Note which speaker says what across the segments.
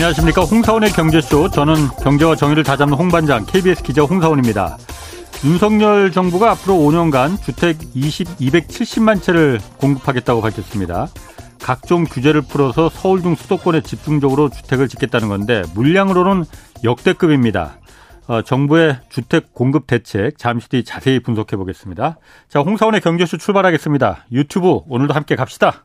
Speaker 1: 안녕하십니까. 홍사원의 경제쇼. 저는 경제와 정의를 다잡는 홍반장 KBS 기자 홍사원입니다. 윤석열 정부가 앞으로 5년간 주택 20, 270만 채를 공급하겠다고 밝혔습니다. 각종 규제를 풀어서 서울 중 수도권에 집중적으로 주택을 짓겠다는 건데 물량으로는 역대급입니다. 어, 정부의 주택 공급 대책 잠시 뒤 자세히 분석해 보겠습니다. 자, 홍사원의 경제쇼 출발하겠습니다. 유튜브 오늘도 함께 갑시다.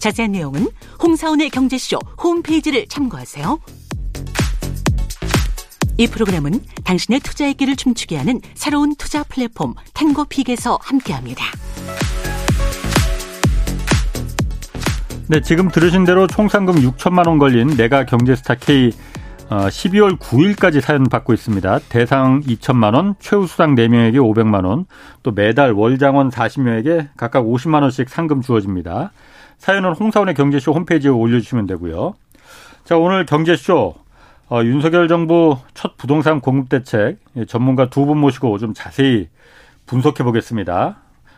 Speaker 2: 자세한 내용은 홍사원의 경제쇼 홈페이지를 참고하세요. 이 프로그램은 당신의 투자의 길을 춤추게 하는 새로운 투자 플랫폼 탱고픽에서 함께합니다.
Speaker 1: 네, 지금 들으신 대로 총 상금 6천만 원 걸린 내가 경제스타 K 12월 어, 9일까지 사연 받고 있습니다. 대상 2천만 원, 최우수상 4명에게 500만 원, 또 매달 월장원 40명에게 각각 50만 원씩 상금 주어집니다. 사연은 홍사원의 경제쇼 홈페이지에 올려주시면 되고요. 자, 오늘 경제쇼 어, 윤석열 정부 첫 부동산 공급 대책 전문가 두 분 모시고 좀 자세히 분석해 보겠습니다.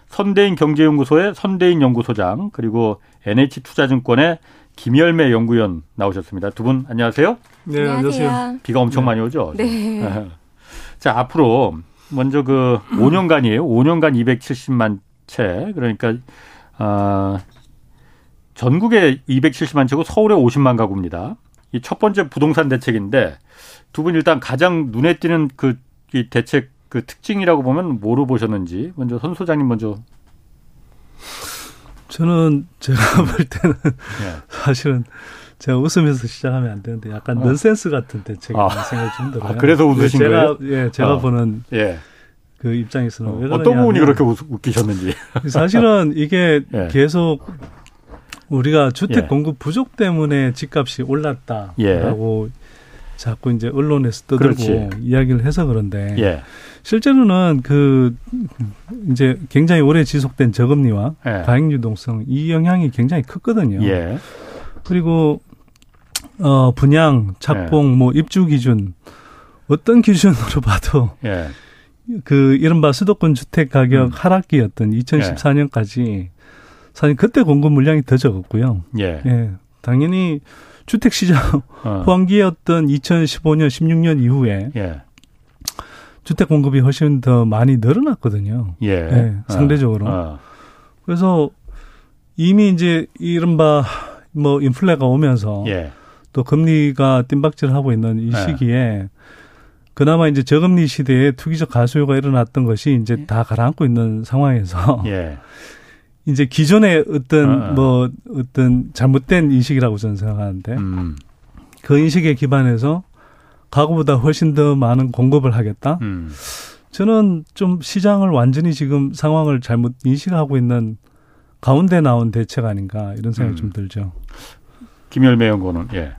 Speaker 1: 선대인 경제연구소의 선대인 연구소장 그리고 NH투자증권의 김열매 연구위원 나오셨습니다. 두 분 안녕하세요.
Speaker 3: 네, 안녕하세요.
Speaker 1: 비가 엄청 네. 많이 오죠?
Speaker 3: 네.
Speaker 1: 자, 앞으로 먼저 그 5년간이에요. 5년간 270만 채. 그러니까 아 전국에 270만 채고 서울에 50만 가구입니다. 이 첫 번째 부동산 대책인데 두 분 일단 가장 눈에 띄는 그 이 대책 그 특징이라고 보면 뭐로 보셨는지 먼저 선 소장님 먼저.
Speaker 3: 저는 제가 볼 때는 네. 사실은 제가 웃으면서 시작하면 안 되는데 약간 어. 넌센스 같은 대책이라는 아. 생각이 좀 들어요. 아,
Speaker 1: 그래서 웃으신
Speaker 3: 제가,
Speaker 1: 거예요?
Speaker 3: 예, 제가 어. 보는 예. 그 입장에서는
Speaker 1: 어, 떤 부분이 그렇게 웃 기셨는지.
Speaker 3: 사실은 이게 예. 계속 우리가 주택 예. 공급 부족 때문에 집값이 올랐다라고 예. 자꾸 이제 언론에서 떠들고 그렇지. 이야기를 해서 그런데 예. 실제로는 그 이제 굉장히 오래 지속된 저금리와 예. 가행 유동성 이 영향이 굉장히 컸거든요.
Speaker 1: 예.
Speaker 3: 그리고 어 분양, 착공, 예. 뭐 입주 기준 어떤 기준으로 봐도 그 이른바 수도권 주택 가격 음. 하락기였던 2014년까지 사실 그때 공급 물량이 더 적었고요.
Speaker 1: 예.
Speaker 3: 예. 당연히 주택 시장 어. 호황기였던 2015년, 16년 이후에 예. 주택 공급이 훨씬 더 많이 늘어났거든요.
Speaker 1: 예.
Speaker 3: 예 상대적으로. 어. 어. 그래서 이미 이제 이른바 뭐 인플레가 오면서 예. 또 금리가 뜀박질하고 있는 이 예. 시기에 그나마 이제 저금리 시대에 투기적 가수요가 일어났던 것이 이제 예. 다 가라앉고 있는 상황에서
Speaker 1: 예.
Speaker 3: 이제 기존의 어떤 어, 어. 뭐 어떤 잘못된 인식이라고 저는 생각하는데
Speaker 1: 음.
Speaker 3: 그 인식에 기반해서 과거보다 훨씬 더 많은 공급을 하겠다.
Speaker 1: 음.
Speaker 3: 저는 좀 시장을 완전히 지금 상황을 잘못 인식하고 있는 가운데 나온 대책 아닌가 이런 생각이 음. 좀 들죠.
Speaker 1: 김열매 연구는 예.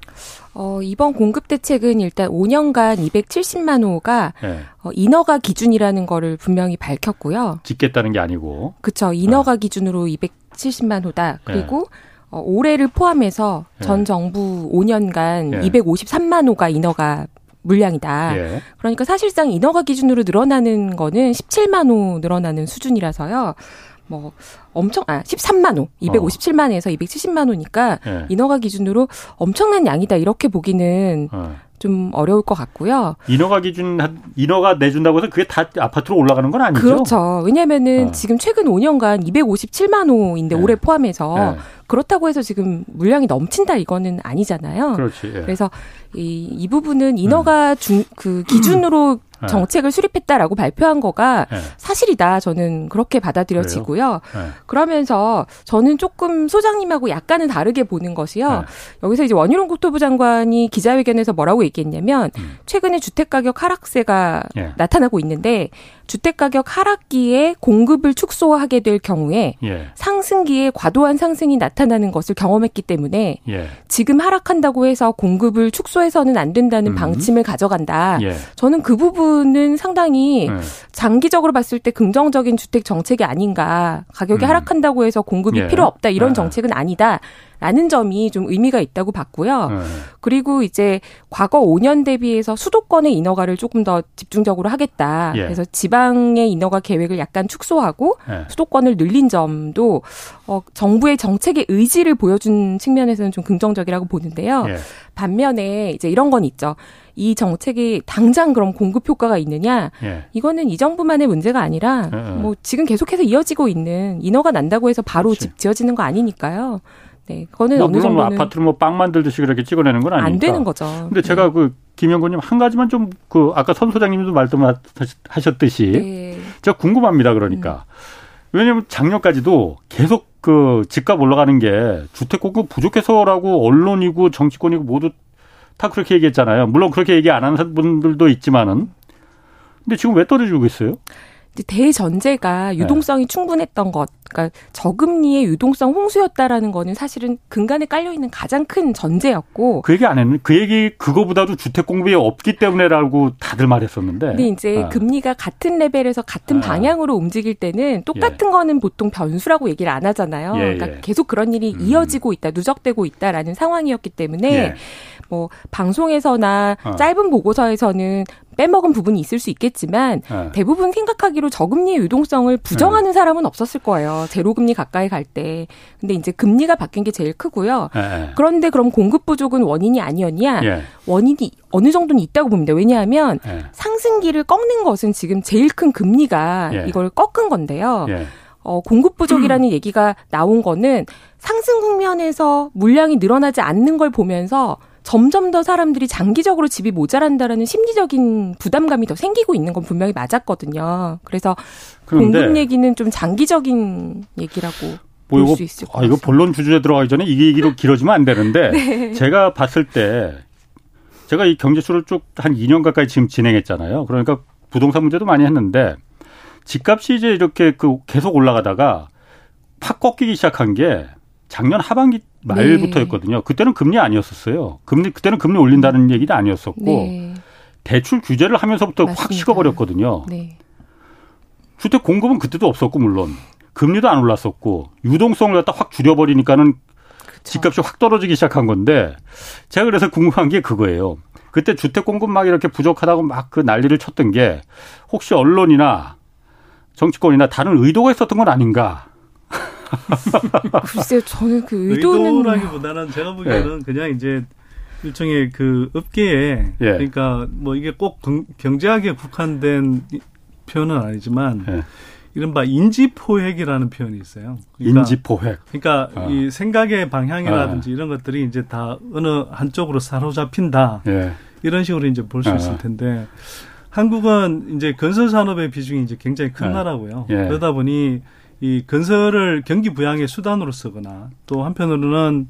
Speaker 4: 어, 이번 공급 대책은 일단 5년간 270만 호가 네. 어, 인허가 기준이라는 거를 분명히 밝혔고요.
Speaker 1: 짓겠다는 게 아니고.
Speaker 4: 그렇죠. 인허가 어. 기준으로 270만 호다. 그리고 네. 어, 올해를 포함해서 네. 전 정부 5년간 253만 호가 인허가 물량이다.
Speaker 1: 예.
Speaker 4: 그러니까 사실상 인허가 기준으로 늘어나는 거는 17만 호 늘어나는 수준이라서요. 뭐 엄청 아 13만 호, 257만에서 어. 270만 호니까 네. 인허가 기준으로 엄청난 양이다 이렇게 보기는 어. 좀 어려울 것 같고요.
Speaker 1: 인허가 기준 인허가 내준다고 해서 그게 다 아파트로 올라가는 건 아니죠?
Speaker 4: 그렇죠. 왜냐면은 어. 지금 최근 5년간 257만 호인데 네. 올해 포함해서 네. 그렇다고 해서 지금 물량이 넘친다 이거는 아니잖아요.
Speaker 1: 그렇지. 예.
Speaker 4: 그래서 이, 이 부분은 인허가 음. 중, 그 기준으로 네. 정책을 수립했다라고 발표한 거가 네. 사실이다. 저는 그렇게 받아들여지고요. 네. 그러면서 저는 조금 소장님하고 약간은 다르게 보는 것이요. 네. 여기서 이제 원희룡 국토부 장관이 기자회견에서 뭐라고 얘기했냐면 음. 최근에 주택 가격 하락세가 예. 나타나고 있는데 주택 가격 하락기에 공급을 축소하게 될 경우에 예. 상승기에 과도한 상승이 나타나는 것을 경험했기 때문에 예. 지금 하락한다고 해서 공급을 축소해서는 안 된다는 음. 방침을 가져간다. 예. 저는 그 부분은 상당히 네. 장기적으로 봤을 때 긍정적인 주택 정책이 아닌가. 가격이 음. 하락한다고 해서 공급이 예. 필요 없다 이런 아. 정책은 아니다. 라는 점이 좀 의미가 있다고 봤고요. 네. 그리고 이제 과거 5년 대비해서 수도권의 인허가를 조금 더 집중적으로 하겠다. 예. 그래서 지방의 인허가 계획을 약간 축소하고 예. 수도권을 늘린 점도 어, 정부의 정책의 의지를 보여준 측면에서는 좀 긍정적이라고 보는데요. 예. 반면에 이제 이런 건 있죠. 이 정책이 당장 그럼 공급 효과가 있느냐? 예. 이거는 이 정부만의 문제가 아니라 예. 뭐 지금 계속해서 이어지고 있는 인허가 난다고 해서 바로 그렇지. 집 지어지는 거 아니니까요. 네, 그거는 뭐 어느
Speaker 1: 정도 아파트를 뭐 빵 만들듯이 그렇게 찍어내는 건 아니니까.
Speaker 4: 안 되는 거죠.
Speaker 1: 근데 제가 네. 그 김영곤님 한 가지만 좀 그 아까 선 소장님도 말씀하셨듯이 네. 제가 궁금합니다. 그러니까 음. 왜냐하면 작년까지도 계속 그 집값 올라가는 게 주택 공급 부족해서라고 언론이고 정치권이고 모두 다 그렇게 얘기했잖아요. 물론 그렇게 얘기 안 하는 분들도 있지만은 근데 지금 왜 떨어지고 있어요?
Speaker 4: 대전제가 유동성이 네. 충분했던 것, 그러니까 저금리의 유동성 홍수였다라는 거는 사실은 근간에 깔려 있는 가장 큰 전제였고
Speaker 1: 그 얘기 안 했는 그 얘기 그거보다도 주택 공급이 없기 때문에라고 다들 말했었는데.
Speaker 4: 근데 이제 아. 금리가 같은 레벨에서 같은 아. 방향으로 움직일 때는 똑같은 예. 거는 보통 변수라고 얘기를 안 하잖아요. 예, 그러니까 예. 계속 그런 일이 음. 이어지고 있다, 누적되고 있다라는 상황이었기 때문에. 예. 뭐 방송에서나 어. 짧은 보고서에서는 빼먹은 부분이 있을 수 있겠지만 네. 대부분 생각하기로 저금리의 유동성을 부정하는 네. 사람은 없었을 거예요. 제로금리 가까이 갈 때. 근데 이제 금리가 바뀐 게 제일 크고요. 네. 그런데 그럼 공급 부족은 원인이 아니었냐? 예. 원인이 어느 정도는 있다고 봅니다. 왜냐하면 예. 상승기를 꺾는 것은 지금 제일 큰 금리가 예. 이걸 꺾은 건데요. 예. 어, 공급 부족이라는 음. 얘기가 나온 거는 상승 국면에서 물량이 늘어나지 않는 걸 보면서 점점 더 사람들이 장기적으로 집이 모자란다라는 심리적인 부담감이 더 생기고 있는 건 분명히 맞았거든요. 그래서 공급 얘기는 좀 장기적인 얘기라고 뭐 볼수 있을 것
Speaker 1: 아, 이거 본론 주제에 들어가기 전에 이 얘기로 길어지면 안 되는데 네. 제가 봤을 때 제가 이 경제수를 쭉 한 2년 가까이 지금 진행했잖아요. 그러니까 부동산 문제도 많이 했는데 집값이 이제 이렇게 그 계속 올라가다가 팍 꺾이기 시작한 게 작년 하반기 말부터였거든요. 네. 그때는 금리 아니었었어요. 금리 그때는 금리 올린다는 얘기도 아니었었고 네. 대출 규제를 하면서부터 맞습니다. 확 식어버렸거든요. 네. 주택 공급은 그때도 없었고 물론 금리도 안 올랐었고 유동성을 갖다 확 줄여버리니까는 그쵸. 집값이 확 떨어지기 시작한 건데 제가 그래서 궁금한 게 그거예요. 그때 주택 공급 막 이렇게 부족하다고 막 그 난리를 쳤던 게 혹시 언론이나 정치권이나 다른 의도가 있었던 건 아닌가?
Speaker 4: 글쎄요, 저는 그 의도는
Speaker 3: 의도라기보다는 제가 보기에는 네. 그냥 이제 일종의 그 업계에 예. 그러니까 뭐 이게 꼭 경제학에 국한된 표현은 아니지만 예. 이른바 인지포획이라는 표현이 있어요.
Speaker 1: 그러니까, 인지포획.
Speaker 3: 그러니까 아. 이 생각의 방향이라든지 아. 이런 것들이 이제 다 어느 한쪽으로 사로잡힌다. 예. 이런 식으로 이제 볼수 아. 있을 텐데 한국은 이제 건설 산업의 비중이 이제 굉장히 큰 예. 나라고요. 예. 그러다 보니 이 건설을 경기 부양의 수단으로 쓰거나 또 한편으로는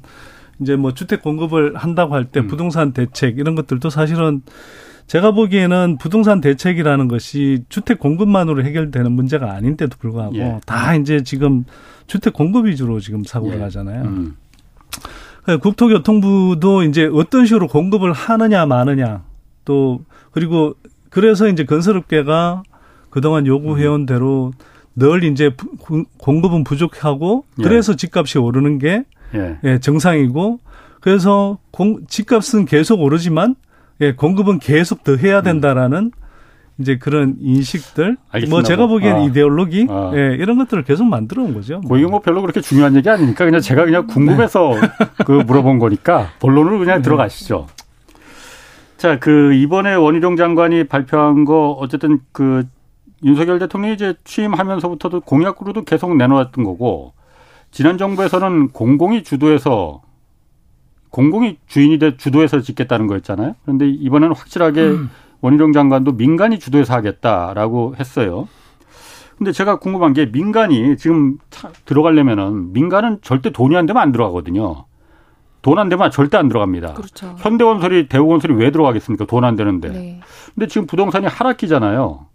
Speaker 3: 이제 뭐 주택 공급을 한다고 할때 음. 부동산 대책 이런 것들도 사실은 제가 보기에는 부동산 대책이라는 것이 주택 공급만으로 해결되는 문제가 아닌데도 불구하고 예. 다 이제 지금 주택 공급 위주로 지금 사고가 예. 가잖아요. 음. 그 국토교통부도 이제 어떤 식으로 공급을 하느냐 마느냐 또 그리고 그래서 이제 건설업계가 그동안 요구해온 음. 대로 늘 이제 공급은 부족하고 예. 그래서 예. 집값이 오르는 게 예. 예, 정상이고 그래서 공, 집값은 계속 오르지만 예, 공급은 계속 더 해야 된다라는 음. 이제 그런 인식들 알겠습니다. 뭐 제가 보기엔 아. 이데올로기 아. 예, 이런 것들을 계속 만들어 온 거죠.
Speaker 1: 뭐 이거 뭐 별로 그렇게 중요한 얘기 아니니까 그냥 제가 그냥 궁금해서 네. 그 물어본 거니까 본론으로 그냥 네. 들어가시죠. 자, 그 이번에 원희룡 장관이 발표한 거 어쨌든 그 윤석열 대통령이 이제 취임하면서부터도 공약으로도 계속 내놓았던 거고 지난 정부에서는 공공이 주도해서 공공이 주인이 돼 주도해서 짓겠다는 거였잖아요. 그런데 이번에는 확실하게 음. 원희룡 장관도 민간이 주도해서 하겠다라고 했어요. 근데 제가 궁금한 게 민간이 지금 들어가려면은 민간은 절대 돈이 안 되면 안 들어가거든요. 돈 안 되면 절대 안 들어갑니다. 그렇죠. 현대건설이 대우건설이 왜 들어가겠습니까? 돈 안 되는데. 네. 근데 지금 부동산이 하락기잖아요.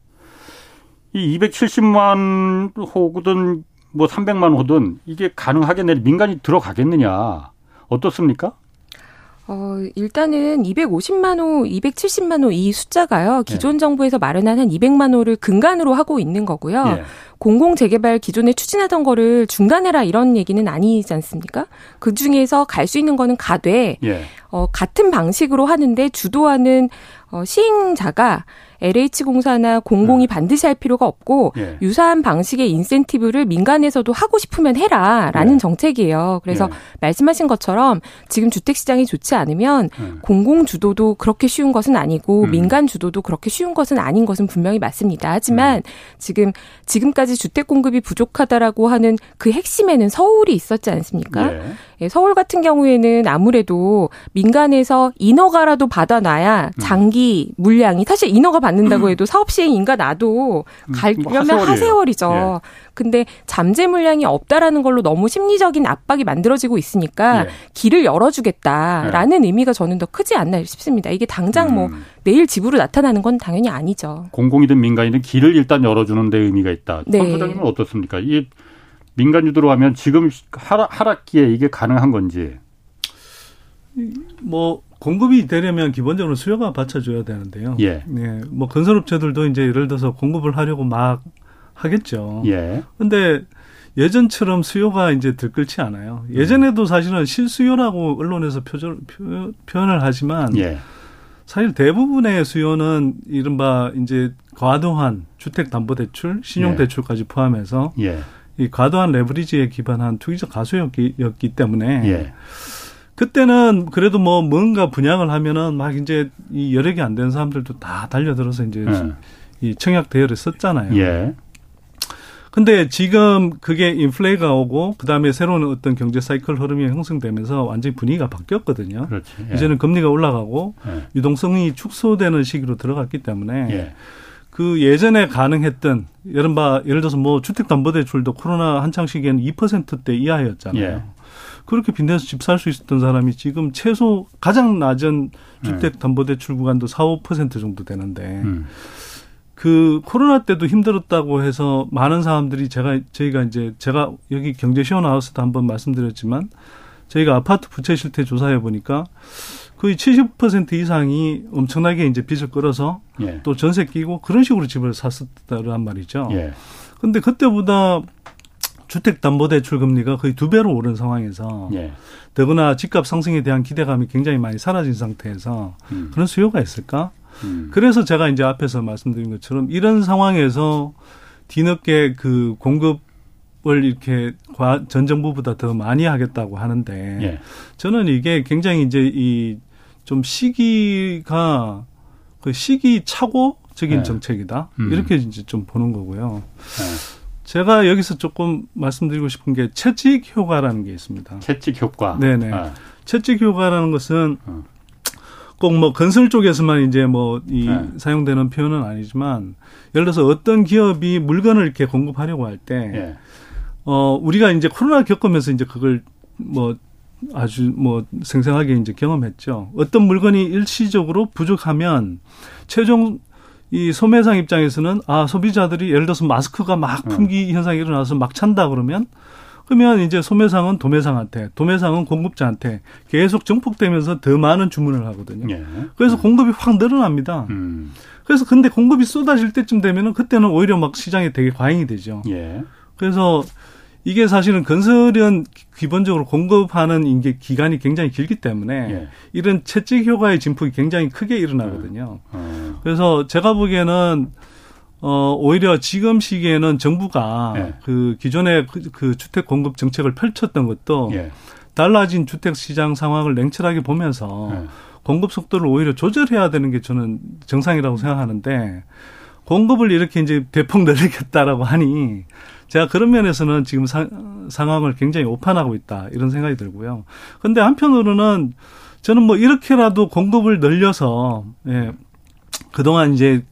Speaker 1: 이 270만 호든 뭐 300만 호든 이게 가능하겠네. 민간이 들어가겠느냐. 어떻습니까?
Speaker 4: 어, 일단은 250만 호, 270만 호 이 숫자가요. 기존 예. 정부에서 마련한 한 200만 호를 근간으로 하고 있는 거고요. 예. 공공 재개발 기존에 추진하던 거를 중단해라 이런 얘기는 아니지 않습니까? 그 중에서 갈 수 있는 거는 가되 예. 어, 같은 방식으로 하는데 주도하는 어, 시행자가 LH공사나 공공이 음. 반드시 할 필요가 없고 예. 유사한 방식의 인센티브를 민간에서도 하고 싶으면 해라라는 예. 정책이에요. 그래서 예. 말씀하신 것처럼 지금 주택 시장이 좋지 않으면 음. 공공 주도도 그렇게 쉬운 것은 아니고 음. 민간 주도도 그렇게 쉬운 것은 아닌 것은 분명히 맞습니다. 하지만 음. 지금 지금까지 주택 공급이 부족하다라고 하는 그 핵심에는 서울이 있었지 않습니까? 예. 예 서울 같은 경우에는 아무래도 민간에서 인허가라도 받아놔야 음. 장기 물량이 사실 인허가 받 는다고 음. 해도 사업 시행 인가 나도 음, 가려면 뭐 하세월이죠. 예. 근데 잠재 물량이 없다라는 걸로 너무 심리적인 압박이 만들어지고 있으니까 예. 길을 열어주겠다라는 예. 의미가 저는 더 크지 않나 싶습니다. 이게 당장 뭐 음. 내일 집으로 나타나는 건 당연히 아니죠.
Speaker 1: 공공이든 민간이든 길을 일단 열어주는 데 의미가 있다. 네. 권 소장님은 어떻습니까? 이 민간 주도로 하면 지금 하락, 하락기에 이게 가능한 건지.
Speaker 3: 뭐 공급이 되려면 기본적으로 수요가 받쳐줘야 되는데요. 예. 네. 뭐 건설업체들도 이제 예를 들어서 공급을 하려고 막 하겠죠. 예. 근데 예전처럼 수요가 이제 들끓지 않아요. 예전에도 사실은 실수요라고 언론에서 표절, 표, 현을 하지만 예. 사실 대부분의 수요는 이른바 이제 과도한 주택담보대출, 신용대출까지 예. 포함해서 예. 이 과도한 레버리지에 기반한 투기적 가수였기 때문에 예. 그때는 그래도 뭐 뭔가 분양을 하면은 막 이제 이 여력이 안 되는 사람들도 다 달려들어서 이제 네. 이 청약 대여를 썼잖아요. 예. 근데 지금 그게 인플레가 오고 그다음에 새로운 어떤 경제 사이클 흐름이 형성되면서 완전히 분위기가 바뀌었거든요. 그렇지. 예. 이제는 금리가 올라가고 예. 유동성이 축소되는 시기로 들어갔기 때문에 예. 그 예전에 가능했던 여른바 예를 들어서 뭐 주택 담보대출도 코로나 한창 시기에는 2%대 이하였잖아요. 예. 그렇게 빚내서 집 살 수 있었던 사람이 지금 최소 가장 낮은 주택담보대출 구간도 4, 5% 정도 되는데 음. 그 코로나 때도 힘들었다고 해서 많은 사람들이 제가 저희가 이제 제가 여기 경제 시원 하우스 도 한번 말씀드렸지만 저희가 아파트 부채 실태 조사해 보니까 거의 70% 이상이 엄청나게 이제 빚을 끌어서 예. 또 전세 끼고 그런 식으로 집을 샀었다란 말이죠. 예. 근데 그때보다 주택담보대출 금리가 거의 두 배로 오른 상황에서 예. 더구나 집값 상승에 대한 기대감이 굉장히 많이 사라진 상태에서 음. 그런 수요가 있을까? 음. 그래서 제가 이제 앞에서 말씀드린 것처럼 이런 상황에서 뒤늦게 그 공급 을 이렇게 전 정부보다 더 많이 하겠다고 하는데 예. 저는 이게 굉장히 이제 이 좀 시기가 그 시기 착오적인 예. 정책이다 음. 이렇게 이제 좀 보는 거고요. 예. 제가 여기서 조금 말씀드리고 싶은 게 채찍 효과라는 게 있습니다.
Speaker 1: 채찍 효과.
Speaker 3: 네네. 아. 채찍 효과라는 것은 어. 꼭뭐 건설 쪽에서만 이제 뭐이 네. 사용되는 표현은 아니지만 예를 들어서 어떤 기업이 물건을 이렇게 공급하려고 할때 네. 어, 우리가 이제 코로나 겪으면서 이제 그걸 뭐 아주 뭐 생생하게 이제 경험했죠. 어떤 물건이 일시적으로 부족하면 최종 이 소매상 입장에서는 아 소비자들이 예를 들어서 마스크가 막 음. 품귀 현상이 일어나서 막 찬다 그러면 그러면 이제 소매상은 도매상한테, 도매상은 공급자한테 계속 정폭되면서 더 많은 주문을 하거든요. 예. 그래서 음. 공급이 확 늘어납니다. 음. 그래서 근데 공급이 쏟아질 때쯤 되면은 그때는 오히려 막 시장에 되게 과잉이 되죠. 예. 그래서 이게 사실은 건설은 기본적으로 공급하는 이게 기간이 굉장히 길기 때문에 예. 이런 채찍 효과의 진폭이 굉장히 크게 일어나거든요. 음. 음. 그래서 제가 보기에는 어 오히려 지금 시기에는 정부가 예. 그 기존의 그, 그, 주택 공급 정책을 펼쳤던 것도 예. 달라진 주택 시장 상황을 냉철하게 보면서 예. 공급 속도를 오히려 조절해야 되는 게 저는 정상이라고 생각하는데 공급을 이렇게 이제 대폭 늘리겠다라고 하니 제가 그런 면에서는 지금 사, 상황을 굉장히 오판하고 있다 이런 생각이 들고요. 근데 한편으로는 저는 뭐 이렇게라도 공급을 늘려서 예, 그동안 이제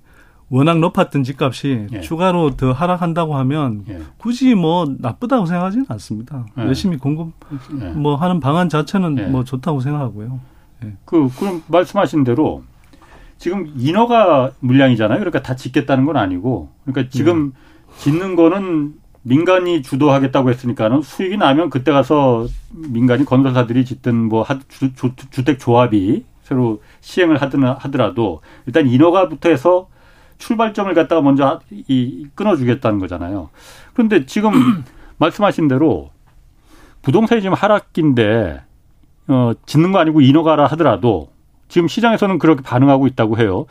Speaker 3: 워낙 높았던 집값이 예. 추가로 더 하락한다고 하면 예. 굳이 뭐 나쁘다고 생각하지는 않습니다. 예. 열심히 공급 예. 뭐 하는 방안 자체는 예. 뭐 좋다고 생각하고요.
Speaker 1: 예. 그 그럼 말씀하신 대로 지금 인허가 물량이잖아요. 그러니까 다 짓겠다는 건 아니고 그러니까 지금 짓는 거는 민간이 주도하겠다고 했으니까는 수익이 나면 그때 가서 민간이 건설사들이 짓든 뭐 주, 주, 주택 조합이 새로 시행을 하더라도 일단 인허가부터 해서 출발점을 갖다가 먼저 이 끊어주겠다는 거잖아요. 그런데 지금 말씀하신 대로 부동산이 지금 하락기인데 어 짓는 거 아니고 인허가라 하더라도 지금 시장에서는 그렇게 반응하고 있다고 해요.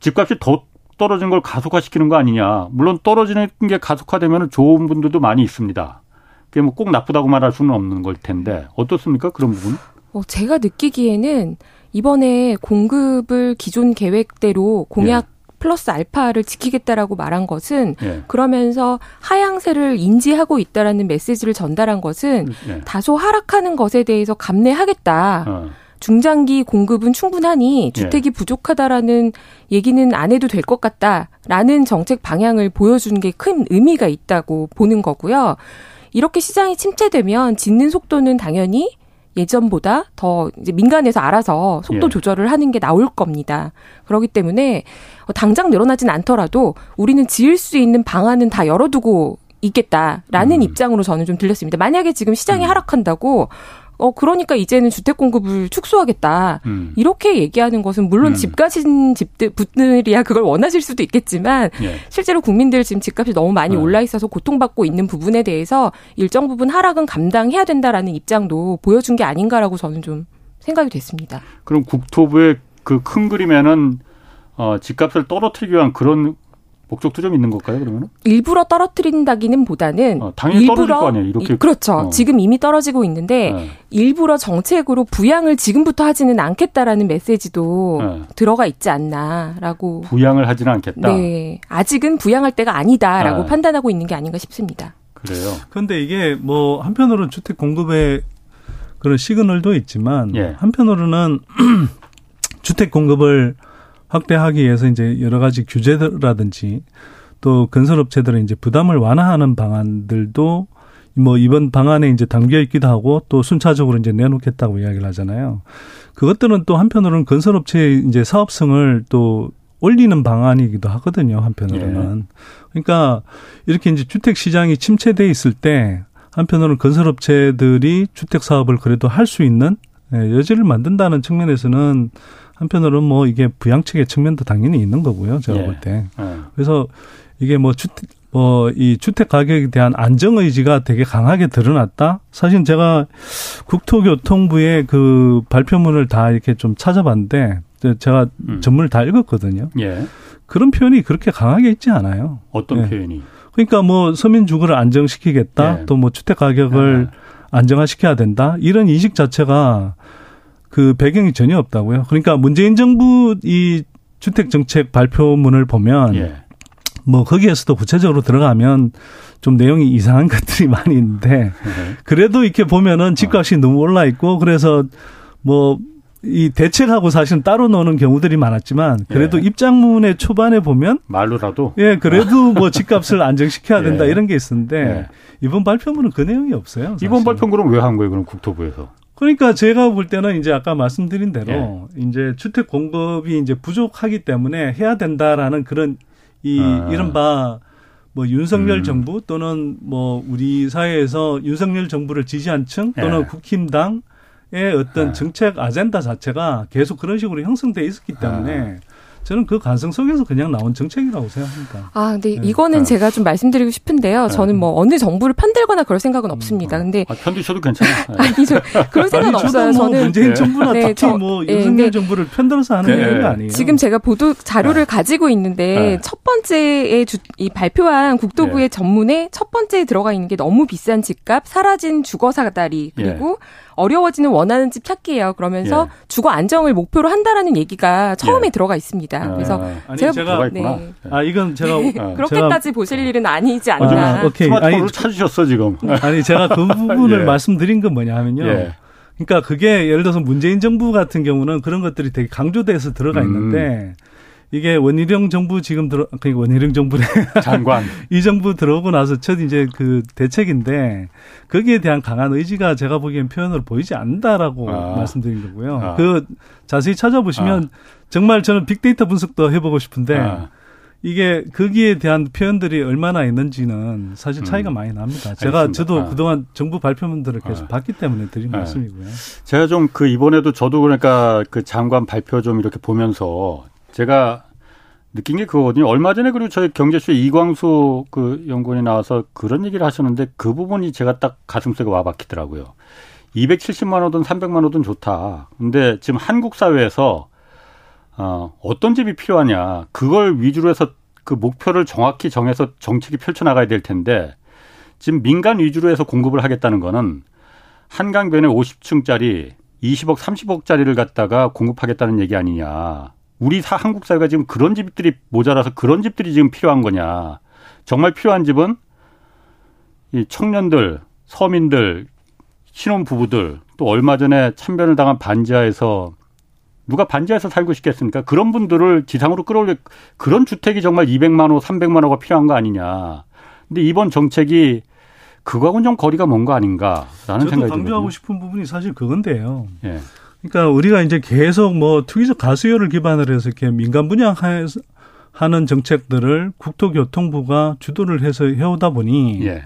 Speaker 1: 집값이 더 떨어진 걸 가속화시키는 거 아니냐. 물론 떨어지는 게 가속화되면 좋은 분들도 많이 있습니다. 그게 뭐 꼭 나쁘다고 말할 수는 없는 걸 텐데 어떻습니까 그런 부분?
Speaker 4: 어, 제가 느끼기에는 이번에 공급을 기존 계획대로 공약 예. 플러스 알파를 지키겠다라고 말한 것은 예. 그러면서 하향세를 인지하고 있다라는 메시지를 전달한 것은 예. 다소 하락하는 것에 대해서 감내하겠다. 어. 중장기 공급은 충분하니 주택이 예. 부족하다라는 얘기는 안 해도 될 것 같다라는 정책 방향을 보여준 게 큰 의미가 있다고 보는 거고요. 이렇게 시장이 침체되면 짓는 속도는 당연히 예전보다 더 이제 민간에서 알아서 속도 예. 조절을 하는 게 나올 겁니다. 그렇기 때문에 당장 늘어나진 않더라도 우리는 지을 수 있는 방안은 다 열어두고 있겠다라는 음. 입장으로 저는 좀 들렸습니다. 만약에 지금 시장이 음. 하락한다고 어 그러니까 이제는 주택 공급을 축소하겠다 음. 이렇게 얘기하는 것은 물론 음. 집 가진 집들 분들이야 그걸 원하실 수도 있겠지만 예. 실제로 국민들 지금 집값이 너무 많이 네. 올라 있어서 고통받고 있는 부분에 대해서 일정 부분 하락은 감당해야 된다라는 입장도 보여준 게 아닌가라고 저는 좀 생각이 됐습니다.
Speaker 1: 그럼 국토부의 그 큰 그림에는 어, 집값을 떨어뜨리기 위한 그런 목적도 좀 있는 걸까요, 그러면?
Speaker 4: 일부러 떨어뜨린다기는 보다는
Speaker 1: 어, 당연히 일부러, 떨어질 거 아니에요. 이렇게
Speaker 4: 그렇죠. 어. 지금 이미 떨어지고 있는데 네. 일부러 정책으로 부양을 지금부터 하지는 않겠다라는 메시지도 네. 들어가 있지 않나라고.
Speaker 1: 부양을 하지는 않겠다.
Speaker 4: 네, 아직은 부양할 때가 아니다라고 네. 판단하고 있는 게 아닌가 싶습니다.
Speaker 1: 그래요.
Speaker 3: 그런데 이게 뭐 한편으로는 주택 공급의 그런 시그널도 있지만 예. 한편으로는 주택 공급을 확대하기 위해서 이제 여러 가지 규제라든지 또 건설업체들은 이제 부담을 완화하는 방안들도 뭐 이번 방안에 이제 담겨 있기도 하고 또 순차적으로 이제 내놓겠다고 이야기를 하잖아요. 그것들은 또 한편으로는 건설업체의 이제 사업성을 또 올리는 방안이기도 하거든요. 한편으로는. 예. 그러니까 이렇게 이제 주택 시장이 침체돼 있을 때 한편으로는 건설업체들이 주택 사업을 그래도 할 수 있는 예, 여지를 만든다는 측면에서는 한편으로는 뭐 이게 부양책의 측면도 당연히 있는 거고요. 제가 예. 볼 때. 예. 그래서 이게 뭐 주택, 뭐, 이 주택 가격에 대한 안정 의지가 되게 강하게 드러났다? 사실 제가 국토교통부의 그 발표문을 다 이렇게 좀 찾아봤는데, 제가 음. 전문을 다 읽었거든요. 예. 그런 표현이 그렇게 강하게 있지 않아요.
Speaker 1: 어떤 예. 표현이?
Speaker 3: 그러니까 뭐 서민 주거를 안정시키겠다, 예. 또뭐 주택 가격을 예. 안정화시켜야 된다, 이런 인식 자체가 그 배경이 전혀 없다고요. 그러니까 문재인 정부 이 주택 정책 발표문을 보면 예. 뭐 거기에서도 구체적으로 들어가면 좀 내용이 이상한 것들이 많이 있는데 그래도 이렇게 보면은 집값이 너무 올라 있고 그래서 뭐 이 대책하고 사실은 따로 노는 경우들이 많았지만 그래도 예. 입장문의 초반에 보면
Speaker 1: 말로라도
Speaker 3: 예 그래도 뭐 집값을 안정시켜야 된다 예. 이런 게 있었는데 예. 이번 발표문은 그 내용이 없어요.
Speaker 1: 사실. 이번 그럼 왜한 거예요? 그럼 국토부에서
Speaker 3: 그러니까 제가 볼 때는 이제 아까 말씀드린 대로 예. 이제 주택 공급이 이제 부족하기 때문에 해야 된다라는 그런 이 아. 이른바 뭐 윤석열 음. 정부 또는 뭐 우리 사회에서 윤석열 정부를 지지한 층 또는 예. 국힘당의 어떤 예. 정책 아젠다 자체가 계속 그런 식으로 형성돼 있었기 때문에 아. 저는 그 가능성 속에서 그냥 나온 정책이라고 생각합니다.
Speaker 4: 아, 근데 네. 이거는 네. 제가 좀 말씀드리고 싶은데요. 네. 저는 뭐 어느 정부를 편들거나 그럴 생각은 없습니다. 음. 근데
Speaker 1: 아, 편드셔도 괜찮아요.
Speaker 4: 아니, 저 그런 생각은 아니,
Speaker 3: 없어요. 뭐 저는 문재인 정부나 네, 특히 뭐 네, 윤석열 정부를 편들어서 하는 네. 얘기가 아니에요.
Speaker 4: 지금 제가 보도 자료를 가지고 있는데 첫 번째에 주, 이 발표한 국토부의 전문에 첫 번째에 들어가 있는 게 너무 비싼 집값, 사라진 주거 사다리 그리고 어려워지는 원하는 집 찾기예요. 그러면서 예. 주거 안정을 목표로 한다라는 얘기가 처음에 예. 들어가 있습니다. 아. 그래서
Speaker 3: 아니, 제가, 제가 네. 아 이건 제가 네.
Speaker 4: 그렇게까지 제가, 보실 일은 아니지 않나.
Speaker 1: 아, 오케이. 스마트폰을 아니, 찾으셨어 지금.
Speaker 3: 아니 제가 그 부분을 예. 말씀드린 건 뭐냐면요. 예. 그러니까 그게 예를 들어서 문재인 정부 같은 경우는 그런 것들이 되게 강조돼서 들어가 음. 있는데 이게 원희룡 정부 지금 들어 그 원희룡 정부네
Speaker 1: 장관
Speaker 3: 이 정부 들어오고 나서 첫 이제 그 대책인데 거기에 대한 강한 의지가 제가 보기엔 표현으로 보이지 않는다라고 아. 말씀드린 거고요. 아. 그 자세히 찾아보시면 아. 정말 저는 빅데이터 분석도 해보고 싶은데 아. 이게 거기에 대한 표현들이 얼마나 있는지는 사실 차이가 음. 많이 납니다. 제가 알겠습니다. 저도 아. 그동안 정부 발표문들을 계속 아. 봤기 때문에 드린 아. 말씀이고요.
Speaker 1: 제가 좀 그 이번에도 저도 그러니까 그 장관 발표 좀 이렇게 보면서 제가 느낀 게 그거거든요. 얼마 전에 그리고 저희 경제쇼 이광수 그 연구원이 나와서 그런 얘기를 하셨는데 그 부분이 제가 딱 가슴속에 와 박히더라고요. 270만 원든 300만 원든 좋다. 근데 지금 한국 사회에서 어, 어떤 집이 필요하냐. 그걸 위주로 해서 그 목표를 정확히 정해서 정책이 펼쳐나가야 될 텐데 지금 민간 위주로 해서 공급을 하겠다는 거는 한강변에 50층짜리 20억, 30억짜리를 갖다가 공급하겠다는 얘기 아니냐. 우리 사, 한국 사회가 지금 그런 집들이 모자라서 그런 집들이 지금 필요한 거냐. 정말 필요한 집은 이 청년들, 서민들, 신혼 부부들, 또 얼마 전에 참변을 당한 반지하에서 누가 반지하에서 살고 싶겠습니까? 그런 분들을 지상으로 끌어올려 그런 주택이 정말 200만 호, 300만 호가 필요한 거 아니냐. 근데 이번 정책이 그거하고는 좀 거리가 먼 거 아닌가라는 생각이 듭니다.
Speaker 3: 저도 강조하고 싶은 부분이 사실 그건데요. 예. 그러니까 우리가 이제 계속 뭐 투기적 가수요를 기반으로 해서 이렇게 민간 분양하는 정책들을 국토교통부가 주도를 해서 해오다 보니 예.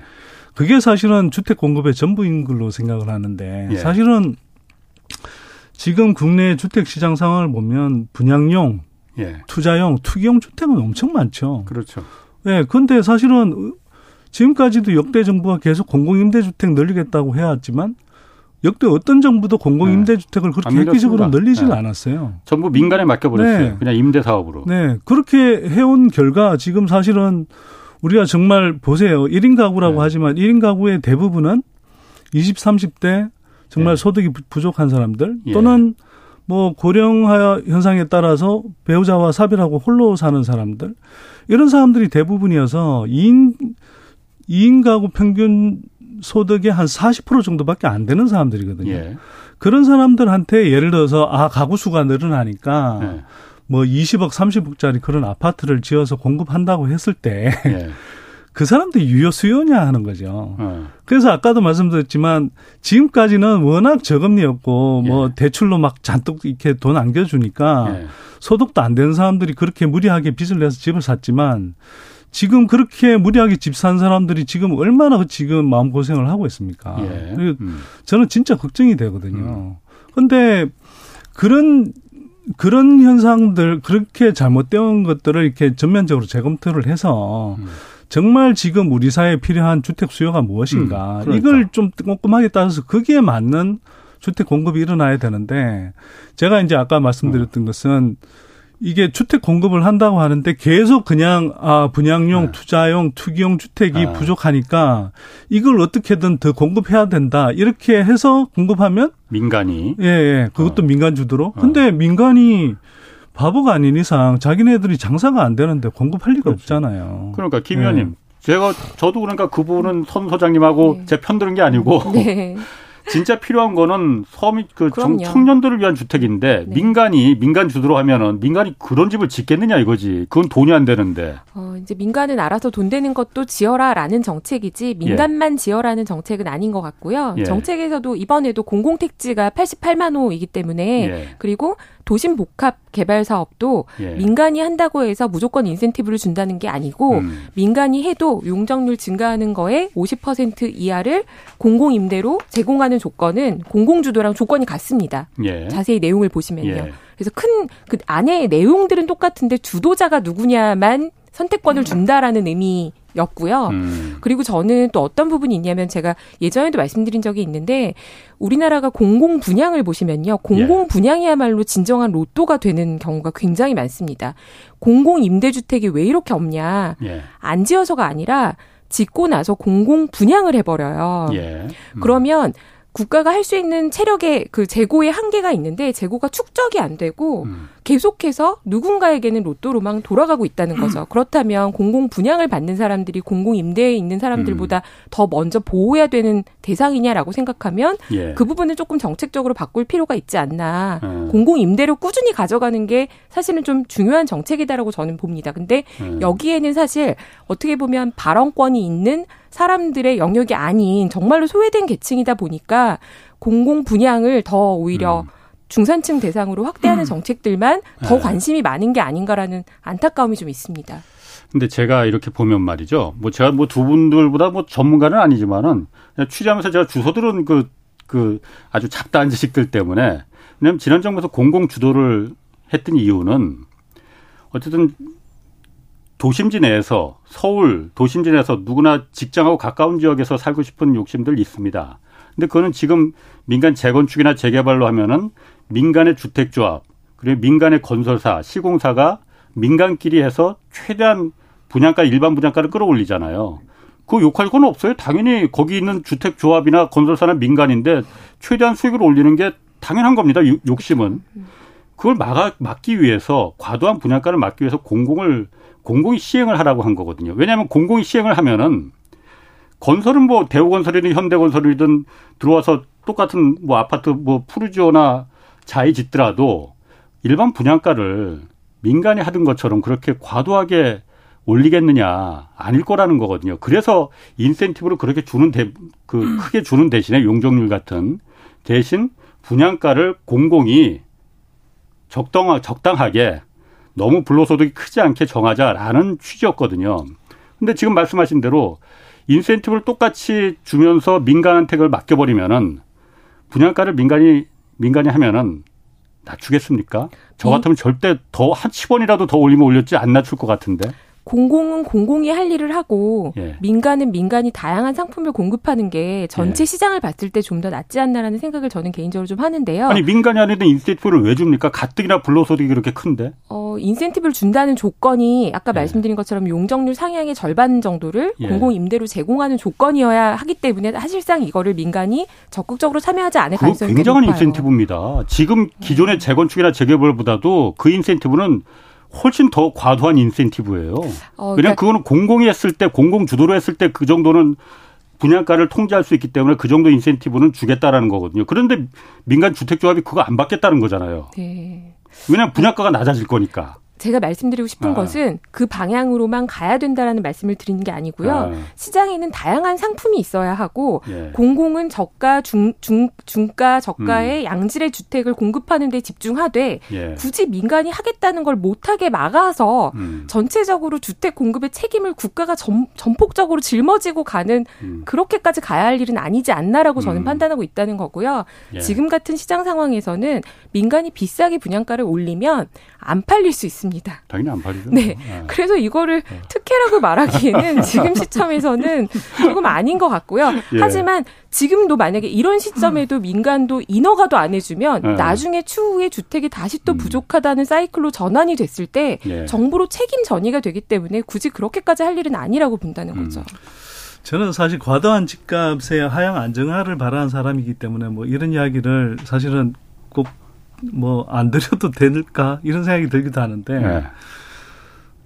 Speaker 3: 그게 사실은 주택 공급의 전부인 걸로 생각을 하는데 예. 사실은 지금 국내 주택 시장 상황을 보면 분양용, 예. 투자용, 투기용 주택은 엄청 많죠.
Speaker 1: 그렇죠.
Speaker 3: 예, 근데 사실은 지금까지도 역대 정부가 계속 공공임대주택 늘리겠다고 해왔지만 역대 어떤 정부도 공공 임대주택을 네. 그렇게 획기적으로 늘리지는 네. 않았어요.
Speaker 1: 전부 민간에 맡겨버렸어요. 네. 그냥 임대 사업으로.
Speaker 3: 네. 그렇게 해온 결과 지금 사실은 우리가 정말 보세요. 1인 가구라고 네. 하지만 1인 가구의 대부분은 20, 30대 정말 예. 소득이 부족한 사람들 예. 또는 뭐 고령화 현상에 따라서 배우자와 사별하고 홀로 사는 사람들 이런 사람들이 대부분이어서 2인 2인 가구 평균 소득의 한 40% 정도밖에 안 되는 사람들이거든요. 예. 그런 사람들한테 예를 들어서 아 가구 수가 늘어나니까 예. 뭐 20억, 30억짜리 그런 아파트를 지어서 공급한다고 했을 때 예. 그 사람들이 유효 수요냐 하는 거죠. 어. 그래서 아까도 말씀드렸지만 지금까지는 워낙 저금리였고 예. 뭐 대출로 막 잔뜩 이렇게 돈 안겨주니까 예. 소득도 안 되는 사람들이 그렇게 무리하게 빚을 내서 집을 샀지만 지금 그렇게 무리하게 집 산 사람들이 지금 얼마나 지금 마음 고생을 하고 있습니까? 예. 음. 저는 진짜 걱정이 되거든요. 음. 근데 그런 그런 현상들 그렇게 잘못된 것들을 이렇게 전면적으로 재검토를 해서 음. 정말 지금 우리 사회에 필요한 주택 수요가 무엇인가 음, 그러니까. 이걸 좀 꼼꼼하게 따져서 거기에 맞는 주택 공급이 일어나야 되는데 제가 이제 아까 말씀드렸던 음. 것은 이게 주택 공급을 한다고 하는데 계속 그냥 아 분양용, 네. 투자용, 투기용 주택이 네. 부족하니까 이걸 어떻게든 더 공급해야 된다 이렇게 해서 공급하면
Speaker 1: 민간이
Speaker 3: 예, 예. 그것도 어. 민간 주도로. 어. 근데 민간이 바보가 아닌 이상 자기네들이 장사가 안 되는데 공급할 리가 그렇지. 없잖아요.
Speaker 1: 그러니까 김 의원님, 네. 제가 저도 그러니까 그 부분은 선 소장님하고 네. 제편 들은 게 아니고 네. 진짜 필요한 거는 서민 그 청년들을 위한 주택인데 네. 민간이 민간 주도로 하면은 민간이 그런 집을 짓겠느냐 이거지. 그건 돈이 안 되는데.
Speaker 4: 어, 이제 민간은 알아서 돈 되는 것도 지어라라는 정책이지 민간만 예. 지어라는 정책은 아닌 것 같고요. 예. 정책에서도 이번에도 공공택지가 88만 호이기 때문에 예. 그리고 도심 복합 개발 사업도 예. 민간이 한다고 해서 무조건 인센티브를 준다는 게 아니고 음. 민간이 해도 용적률 증가하는 거에 50% 이하를 공공 임대로 제공하는 조건은 공공 주도랑 조건이 같습니다. 예. 자세히 내용을 보시면요. 예. 그래서 큰 그 안에 내용들은 똑같은데 주도자가 누구냐만 선택권을 준다라는 의미 였고요. 음. 그리고 저는 또 어떤 부분이 있냐면 제가 예전에도 말씀드린 적이 있는데 우리나라가 공공 분양을 보시면요. 공공 예. 분양이야말로 진정한 로또가 되는 경우가 굉장히 많습니다. 공공 임대주택이 왜 이렇게 없냐? 예. 안 지어서가 아니라 짓고 나서 공공 분양을 해버려요. 예. 음. 그러면 국가가 할 수 있는 체력의 그 재고의 한계가 있는데 재고가 축적이 안 되고 음. 계속해서 누군가에게는 로또로만 돌아가고 있다는 거죠. 그렇다면 공공 분양을 받는 사람들이 공공 임대에 있는 사람들보다 음. 더 먼저 보호해야 되는 대상이냐라고 생각하면 예. 그 부분은 조금 정책적으로 바꿀 필요가 있지 않나. 음. 공공 임대료 꾸준히 가져가는 게 사실은 좀 중요한 정책이다라고 저는 봅니다. 근데 음. 여기에는 사실 어떻게 보면 발언권이 있는 사람들의 영역이 아닌 정말로 소외된 계층이다 보니까 공공 분양을 더 오히려 음. 중산층 대상으로 확대하는 음. 정책들만 더 네. 관심이 많은 게 아닌가라는 안타까움이 좀 있습니다.
Speaker 1: 근데 제가 이렇게 보면 말이죠. 뭐 제가 뭐 두 분들보다 뭐 전문가는 아니지만은 취재하면서 제가 주소들은 그, 그 아주 잡다한 지식들 때문에 왜냐면 지난 정부에서 공공 주도를 했던 이유는 어쨌든 도심지 내에서 서울 도심지 내에서 누구나 직장하고 가까운 지역에서 살고 싶은 욕심들 있습니다. 근데 그거는 지금 민간 재건축이나 재개발로 하면은 민간의 주택조합 그리고 민간의 건설사, 시공사가 민간끼리 해서 최대한 분양가 일반 분양가를 끌어올리잖아요. 그 욕할 건 없어요. 당연히 거기 있는 주택 조합이나 건설사나 민간인데 최대한 수익을 올리는 게 당연한 겁니다. 욕심은. 그걸 막아, 막기 위해서 과도한 분양가를 막기 위해서 공공을 공공이 시행을 하라고 한 거거든요. 왜냐하면 공공이 시행을 하면은 건설은 뭐 대우건설이든 현대건설이든 들어와서 똑같은 뭐 아파트 뭐 푸르지오나 자이 짓더라도 일반 분양가를 민간이 하던 것처럼 그렇게 과도하게 올리겠느냐 아닐 거라는 거거든요. 그래서 인센티브를 그렇게 주는 대, 그 음. 크게 주는 대신에 용적률 같은 대신 분양가를 공공이 적당 적당하게 너무 불로소득이 크지 않게 정하자라는 취지였거든요. 근데 지금 말씀하신 대로 인센티브를 똑같이 주면서 민간한테 그걸 맡겨버리면은 분양가를 민간이 민간이 하면은 낮추겠습니까? 저 같으면 절대 더 한 10원이라도 더 올리면 올렸지 안 낮출 것 같은데.
Speaker 4: 공공은 공공이 할 일을 하고 예. 민간은 민간이 다양한 상품을 공급하는 게 전체 예. 시장을 봤을 때 좀 더 낫지 않나라는 생각을 저는 개인적으로 좀 하는데요.
Speaker 1: 아니 민간이 아니던 인센티브를 왜 줍니까? 가뜩이나 불로소득이 그렇게 큰데?
Speaker 4: 어 인센티브를 준다는 조건이 아까 예. 말씀드린 것처럼 용적률 상향의 절반 정도를 예. 공공 임대로 제공하는 조건이어야 하기 때문에 사실상 이거를 민간이 적극적으로 참여하지 않을 가능성이
Speaker 1: 굉장한 높아요. 인센티브입니다. 지금 기존의 재건축이나 재개발보다도 그 인센티브는 훨씬 더 과도한 인센티브예요. 어, 그러니까 왜냐하면 그거는 공공이 했을 때 공공 주도로 했을 때 그 정도는 분양가를 통제할 수 있기 때문에 그 정도 인센티브는 주겠다라는 거거든요. 그런데 민간 주택조합이 그거 안 받겠다는 거잖아요. 네. 왜냐하면 분양가가 낮아질 거니까.
Speaker 4: 제가 말씀드리고 싶은 아. 것은 그 방향으로만 가야 된다라는 말씀을 드리는 게 아니고요. 아. 시장에는 다양한 상품이 있어야 하고 예. 공공은 저가 중, 중, 중가 저가의 음. 양질의 주택을 공급하는 데 집중하되 예. 굳이 민간이 하겠다는 걸 못하게 막아서 음. 전체적으로 주택 공급의 책임을 국가가 전, 전폭적으로 짊어지고 가는 음. 그렇게까지 가야 할 일은 아니지 않나라고 저는 음. 판단하고 있다는 거고요. 예. 지금 같은 시장 상황에서는 민간이 비싸게 분양가를 올리면 안 팔릴 수 있습니다.
Speaker 1: 당연히 안 팔리죠.
Speaker 4: 네. 네. 그래서 이거를 네. 특혜라고 말하기에는 지금 시점에서는 조금 아닌 것 같고요. 예. 하지만 지금도 만약에 이런 시점에도 민간도 인허가도 안 해주면 네. 나중에 추후에 주택이 다시 또 음. 부족하다는 사이클로 전환이 됐을 때 예. 정부로 책임 전이가 되기 때문에 굳이 그렇게까지 할 일은 아니라고 본다는 음. 거죠. 음.
Speaker 3: 저는 사실 과도한 집값의 하향 안정화를 바라는 사람이기 때문에 뭐 이런 이야기를 사실은 꼭 뭐 안 드려도 될까 이런 생각이 들기도 하는데 네.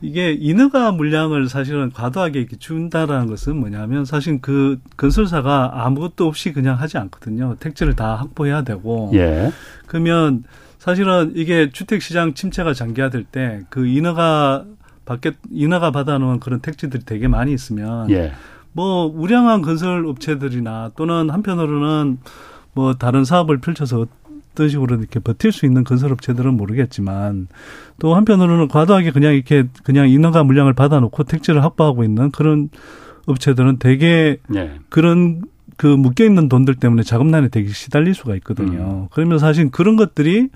Speaker 3: 이게 인허가 물량을 사실은 과도하게 이렇게 준다라는 것은 뭐냐면 사실 그 건설사가 아무것도 없이 그냥 하지 않거든요. 택지를 다 확보해야 되고 예. 그러면 사실은 이게 주택 시장 침체가 장기화될 때 그 인허가 밖에 인허가 받아놓은 그런 택지들이 되게 많이 있으면 예. 뭐 우량한 건설 업체들이나 또는 한편으로는 뭐 다른 사업을 펼쳐서 어떤 식으로 이렇게 버틸 수 있는 건설업체들은 모르겠지만 또 한편으로는 과도하게 그냥 이렇게 그냥 인허가 물량을 받아놓고 택지를 확보하고 있는 그런 업체들은 대개 네. 그런 그 묶여 있는 돈들 때문에 자금난에 되게 시달릴 수가 있거든요. 음. 그러면 사실 그런 것들이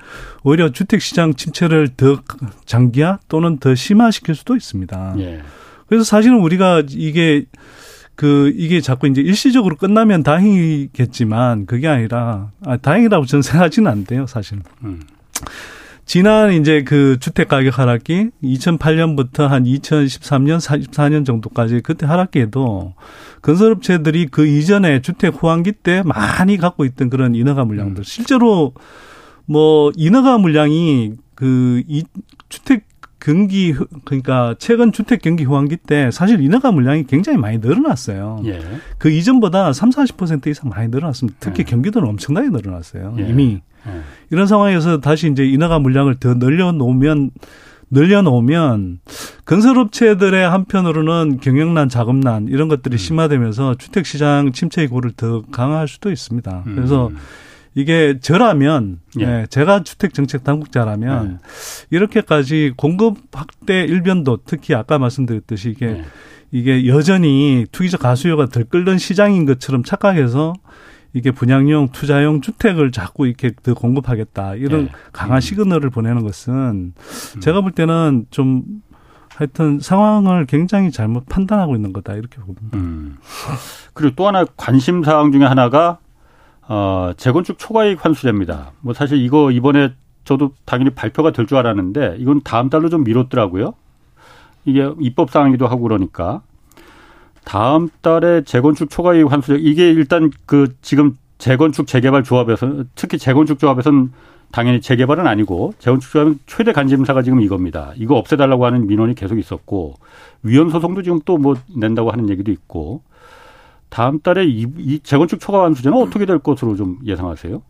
Speaker 3: 오히려 주택 시장 침체를 더 장기화 또는 더 심화시킬 수도 있습니다. 예. 그래서 사실은 우리가 이게 그 이게 자꾸 이제 일시적으로 끝나면 다행이겠지만 그게 아니라 아, 다행이라고 저는 생각하지는 않대요 사실. 음. 지난 이제 그 주택 가격 하락기 2008년부터 한 2013년, 14년 정도까지 그때 하락기에도 건설업체들이 그 이전에 주택 호황기 때 많이 갖고 있던 그런 인허가 물량들 음. 실제로 뭐 인허가 물량이 그 이 경기 그러니까 최근 주택 경기 호황기 때 사실 인허가 물량이 굉장히 많이 늘어났어요. 예. 그 이전보다 3, 40% 이상 많이 늘어났습니다. 특히 예. 경기도는 엄청나게 늘어났어요. 예. 이미 예. 이런 상황에서 다시 이제 인허가 물량을 더 늘려 놓으면 늘려 놓으면 건설업체들의 한편으로는 경영난, 자금난 이런 것들이 음. 심화되면서 주택 시장 침체의 고를 더 강화할 수도 있습니다. 그래서 음. 이게 저라면 예. 예 제가 주택 정책 당국자라면 예. 이렇게까지 공급 확대 일변도 특히 아까 말씀드렸듯이 이게 예. 이게 여전히 투기적 가수요가 들끓는 시장인 것처럼 착각해서 이게 분양용 투자용 주택을 자꾸 이렇게 더 공급하겠다 이런 예. 강한 음. 시그널을 보내는 것은 음. 제가 볼 때는 좀 하여튼 상황을 굉장히 잘못 판단하고 있는 거다 이렇게 봅니다. 음.
Speaker 1: 그리고 또 하나 관심 사항 중에 하나가 어, 재건축 초과이익 환수제입니다. 뭐 사실 이거 이번에 저도 당연히 발표가 될 줄 알았는데 이건 다음 달로 좀 미뤘더라고요. 이게 입법 사항이기도 하고 그러니까 다음 달에 재건축 초과이익 환수제 이게 일단 그 지금 재건축 재개발 조합에서 특히 재건축 조합에서는 당연히 재개발은 아니고 재건축 조합은 최대 관심사가 지금 이겁니다. 이거 없애달라고 하는 민원이 계속 있었고 위헌 소송도 지금 또 뭐 낸다고 하는 얘기도 있고 다음 달에 이, 이 재건축 초과 완수제는 어떻게 될 것으로 좀 예상하세요?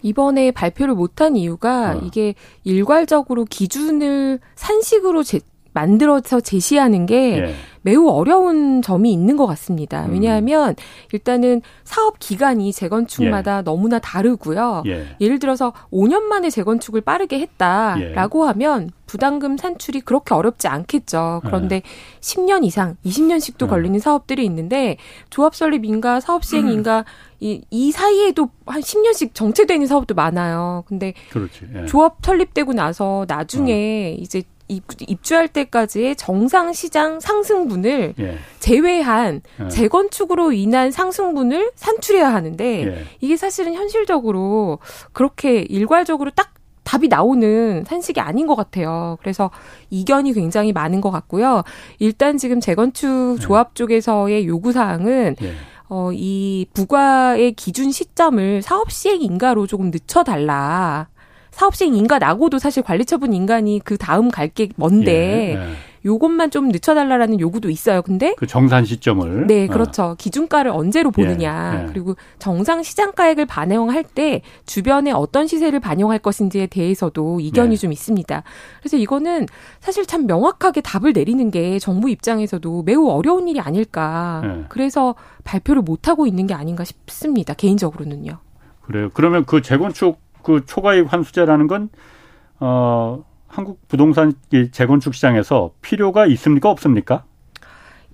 Speaker 4: 이번에 발표를 못한 이유가 어. 이게 일괄적으로 기준을 산식으로 제, 만들어서 제시하는 게 예. 매우 어려운 점이 있는 것 같습니다. 음. 왜냐하면 일단은 사업 기간이 재건축마다 예. 너무나 다르고요. 예. 를 들어서 5년 만에 재건축을 빠르게 했다라고 예. 하면 부담금 산출이 그렇게 어렵지 않겠죠. 그런데 10년 이상, 20년씩도 걸리는 사업들이 있는데 조합 설립인가 사업 시행인가 음. 이, 이 사이에도 한 10년씩 정체되는 사업도 많아요. 근데 그렇지, 예. 조합 설립되고 나서 나중에 어. 이제 입주할 때까지의 정상 시장 상승분을 예. 제외한 예. 재건축으로 인한 상승분을 산출해야 하는데 예. 이게 사실은 현실적으로 그렇게 일괄적으로 딱 답이 나오는 산식이 아닌 것 같아요. 그래서 이견이 굉장히 많은 것 같고요. 일단 지금 재건축 예. 조합 쪽에서의 요구 사항은 예. 어, 이 부과의 기준 시점을 사업 시행 인가로 조금 늦춰달라. 사업시행 인가 나고도 사실 관리처분 인간이 그 다음 갈 게 먼데 예, 예. 요것만 좀 늦춰달라라는 요구도 있어요. 근데
Speaker 1: 그 정산 시점을
Speaker 4: 네 어. 그렇죠. 어. 기준가를 언제로 보느냐 예, 예. 그리고 정상 시장가액을 반영할 때 주변에 어떤 시세를 반영할 것인지에 대해서도 이견이 네. 좀 있습니다. 그래서 이거는 사실 참 명확하게 답을 내리는 게 정부 입장에서도 매우 어려운 일이 아닐까. 네. 그래서 발표를 못 하고 있는 게 아닌가 싶습니다. 개인적으로는요.
Speaker 1: 그래요. 그러면 그 재건축 그 초과이익 환수제라는 건 어, 한국 부동산 재건축 시장에서 필요가 있습니까 없습니까?